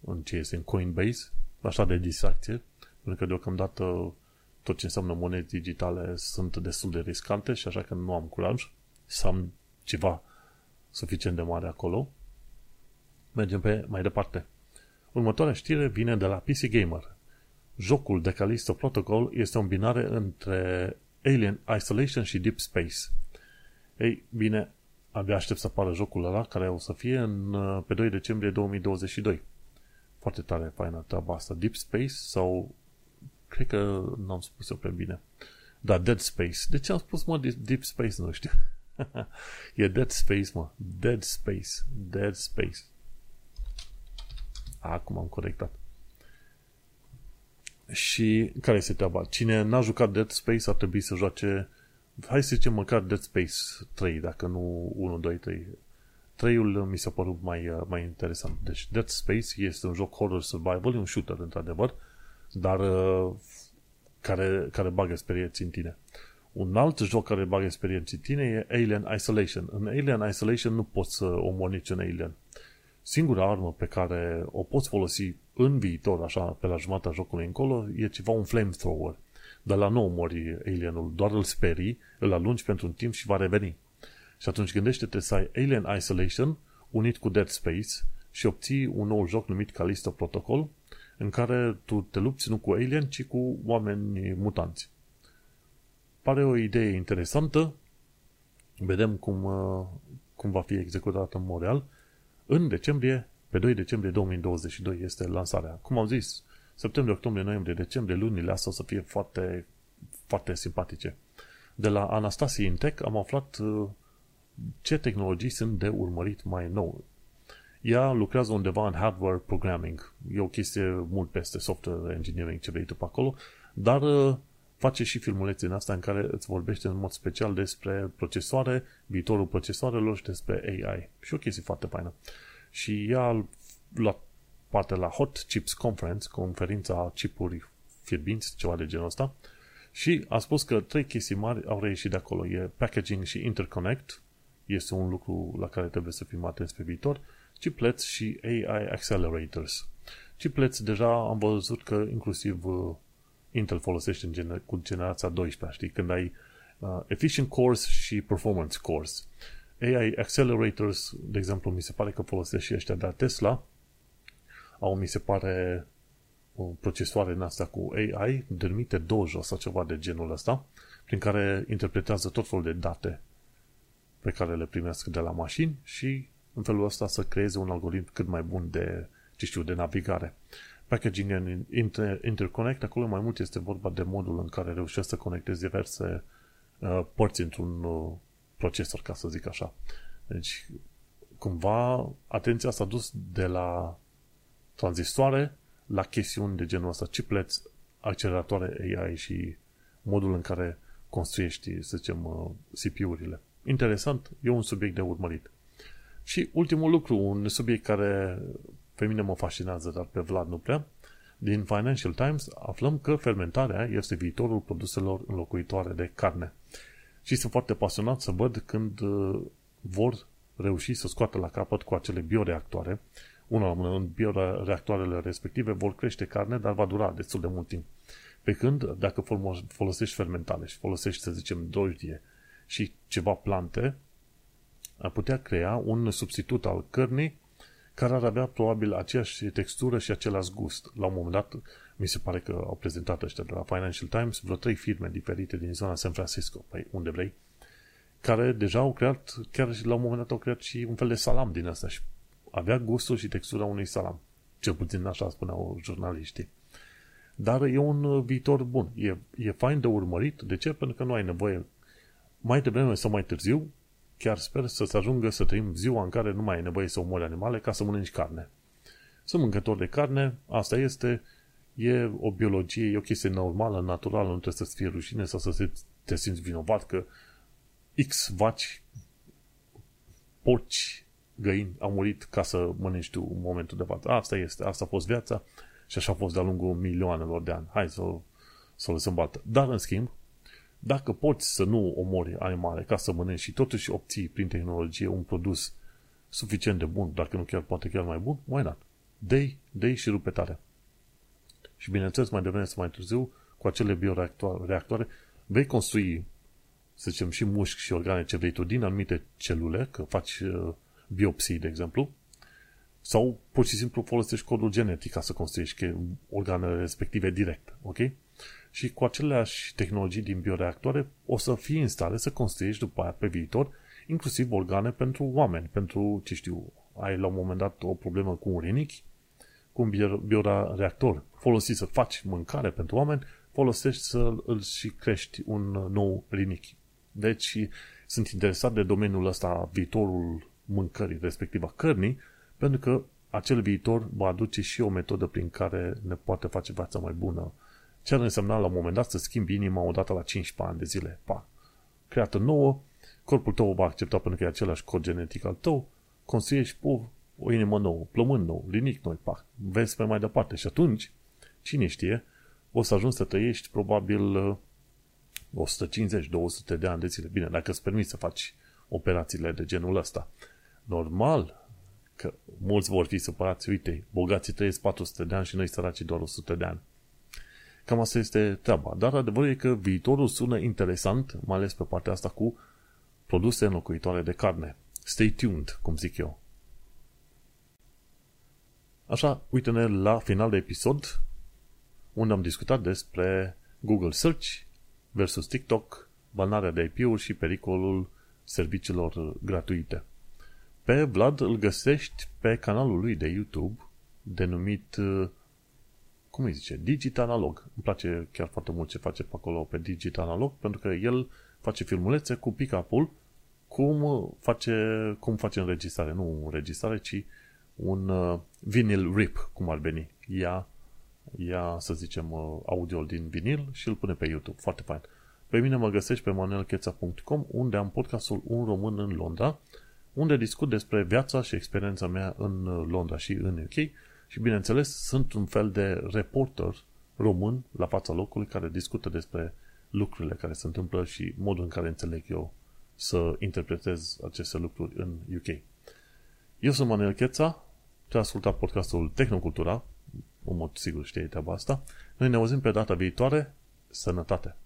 în ce este, în Coinbase, așa de distracție, pentru că deocamdată tot ce înseamnă monede digitale sunt destul de riscante și așa că nu am curaj să am ceva suficient de mare acolo. Mergem pe mai departe. Următoarea știre vine de la PC Gamer. Jocul de Callisto Protocol este o binare între Alien Isolation și Deep Space. Ei, bine, abia aștept să apară jocul ăla, care o să fie în, pe 2 decembrie 2022. Foarte tare, faină treaba asta. Deep Space sau... Cred că n-am spus-o prea bine. Da, Dead Space. De ce am spus, mă, Deep Space? Nu știu. e Dead Space, mă. Dead Space. Dead Space. Acum am corectat. Și care este treaba? Cine n-a jucat Dead Space ar trebui să joace hai să zicem măcar Dead Space 3, dacă nu 1, 2, 3. 3-ul mi s-a părut mai, uh, mai interesant. Deci Dead Space este un joc horror survival, un shooter într-adevăr, dar uh, care, care bagă experiență în tine. Un alt joc care bagă experiență în tine e Alien Isolation. În Alien Isolation nu poți să omori niciun alien. Singura armă pe care o poți folosi în viitor, așa, pe la jumatea jocului încolo, e ceva un flamethrower. Dar la nou mori alienul, doar îl sperii, îl alungi pentru un timp și va reveni. Și atunci gândește-te să ai Alien Isolation unit cu Dead Space și obții un nou joc numit Callisto Protocol, în care tu te lupți nu cu alien, ci cu oameni mutanți. Pare o idee interesantă. Vedem cum, uh, cum va fi executată în mod real. În decembrie, pe 2 decembrie 2022 este lansarea. Cum am zis, septembrie, octombrie, noiembrie, decembrie, lunile astea o să fie foarte, foarte simpatice. De la Anastasia Intec am aflat uh, ce tehnologii sunt de urmărit mai nou. Ea lucrează undeva în hardware programming. E o chestie mult peste software engineering ce vrei tu pe acolo, dar uh, face și filmulețe în asta în care îți vorbește în mod special despre procesoare, viitorul procesoarelor și despre AI. Și o chestie foarte faină. Și ea a luat parte la Hot Chips Conference, conferința chipuri fierbinți, ceva de genul ăsta, și a spus că trei chestii mari au reieșit de acolo. E packaging și interconnect, este un lucru la care trebuie să fim atenți pe viitor, chiplets și AI accelerators. Chiplets deja am văzut că inclusiv uh, Intel folosește în gener- cu generația 12, știi, când ai uh, efficient cores și performance cores. AI accelerators, de exemplu, mi se pare că folosesc și ăștia de la Tesla, au, mi se pare, o procesoare în asta cu AI, denumite Dojo sau ceva de genul ăsta, prin care interpretează tot felul de date pe care le primesc de la mașini și în felul ăsta să creeze un algoritm cât mai bun de, ce știu, de navigare. Packaging and inter- interconnect, acolo mai mult este vorba de modul în care reușești să conectezi diverse uh, părți într-un uh, procesor, ca să zic așa. Deci, cumva, atenția s-a dus de la tranzistoare la chestiuni de genul ăsta, chiplets, acceleratoare AI și modul în care construiești, să zicem, uh, CPU-urile. Interesant, e un subiect de urmărit. Și ultimul lucru, un subiect care pe mine mă fascinează, dar pe Vlad nu prea, din Financial Times aflăm că fermentarea este viitorul produselor înlocuitoare de carne. Și sunt foarte pasionat să văd când uh, vor reuși să scoată la capăt cu acele bioreactoare. Una la mână, în bioreactoarele respective vor crește carne, dar va dura destul de mult timp. Pe când, dacă folosești fermentare și folosești, să zicem, drojdie și ceva plante, ar putea crea un substitut al cărnii care ar avea probabil aceeași textură și același gust. La un moment dat, mi se pare că au prezentat ăștia de la Financial Times vreo trei firme diferite din zona San Francisco, păi unde vrei, care deja au creat, chiar și la un moment dat au creat și un fel de salam din asta și avea gustul și textura unui salam. Cel puțin așa spuneau jurnaliștii. Dar e un viitor bun. E, e fain de urmărit. De ce? Pentru că nu ai nevoie mai devreme sau mai târziu chiar sper să se ajungă să trăim ziua în care nu mai e nevoie să omori animale ca să mănânci carne. Sunt mâncător de carne, asta este, e o biologie, e o chestie normală, naturală, nu trebuie să-ți fie rușine sau să te simți vinovat că X vaci, porci, găini au murit ca să mănânci tu în momentul de față. Asta este, asta a fost viața și așa a fost de-a lungul milioanelor de ani. Hai să, să o lăsăm baltă. Dar, în schimb, dacă poți să nu omori animale ca să mănânci și totuși obții prin tehnologie un produs suficient de bun, dacă nu chiar poate chiar mai bun, why not? Dei, dei și rupe tare. Și bineînțeles, mai devreme sau mai târziu, cu acele bioreactoare, vei construi să zicem, și mușchi și organe ce vrei tu din anumite celule, că faci uh, biopsii, de exemplu, sau pur și simplu folosești codul genetic ca să construiești organele respective direct, ok? Și cu aceleași tehnologii din bioreactoare o să fii în stare să construiești după aia pe viitor inclusiv organe pentru oameni, pentru, ce știu, ai la un moment dat o problemă cu un rinichi, cu un bioreactor folosit să faci mâncare pentru oameni, folosești să îl și crești un nou rinichi. Deci sunt interesat de domeniul ăsta, viitorul mâncării, respectiv a cărnii, pentru că acel viitor va aduce și o metodă prin care ne poate face viața mai bună. Ce ar însemna la un moment dat să schimbi inima odată la 15 ani de zile. Pa! Creată nouă, corpul tău o va accepta pentru că e același cod genetic al tău, construiești puf, o inimă nouă, plămâni nou, linic noi, pac, vezi pe mai departe. Și atunci, cine știe, o să ajungi să trăiești probabil 150-200 uh, de ani de zile. Bine, dacă îți permiți să faci operațiile de genul ăsta. Normal că mulți vor fi supărați, uite, bogații trăiesc 400 de ani și noi săraci doar 100 de ani. Cam asta este treaba. Dar adevărul e că viitorul sună interesant, mai ales pe partea asta cu produse înlocuitoare de carne. Stay tuned, cum zic eu. Așa, uite-ne la final de episod, unde am discutat despre Google Search versus TikTok, banarea de IP-uri și pericolul serviciilor gratuite. Pe Vlad îl găsești pe canalul lui de YouTube denumit cum îi zice, Digital Analog. Îmi place chiar foarte mult ce face pe acolo pe Digital Analog, pentru că el face filmulețe cu pick-up-ul cum face, cum face înregistrare, nu înregistrare, ci un uh, vinyl rip, cum ar veni. Ia, ia, să zicem, uh, audio din vinil și îl pune pe YouTube. Foarte fain. Pe mine mă găsești pe manuelcheța.com unde am podcastul Un Român în Londra, unde discut despre viața și experiența mea în uh, Londra și în UK și, bineînțeles, sunt un fel de reporter român la fața locului care discută despre lucrurile care se întâmplă și modul în care înțeleg eu să interpretez aceste lucruri în UK. Eu sunt Manuel Cheța, te ascultat podcastul Tehnocultura, în mod sigur știi treaba asta. Noi ne auzim pe data viitoare. Sănătate!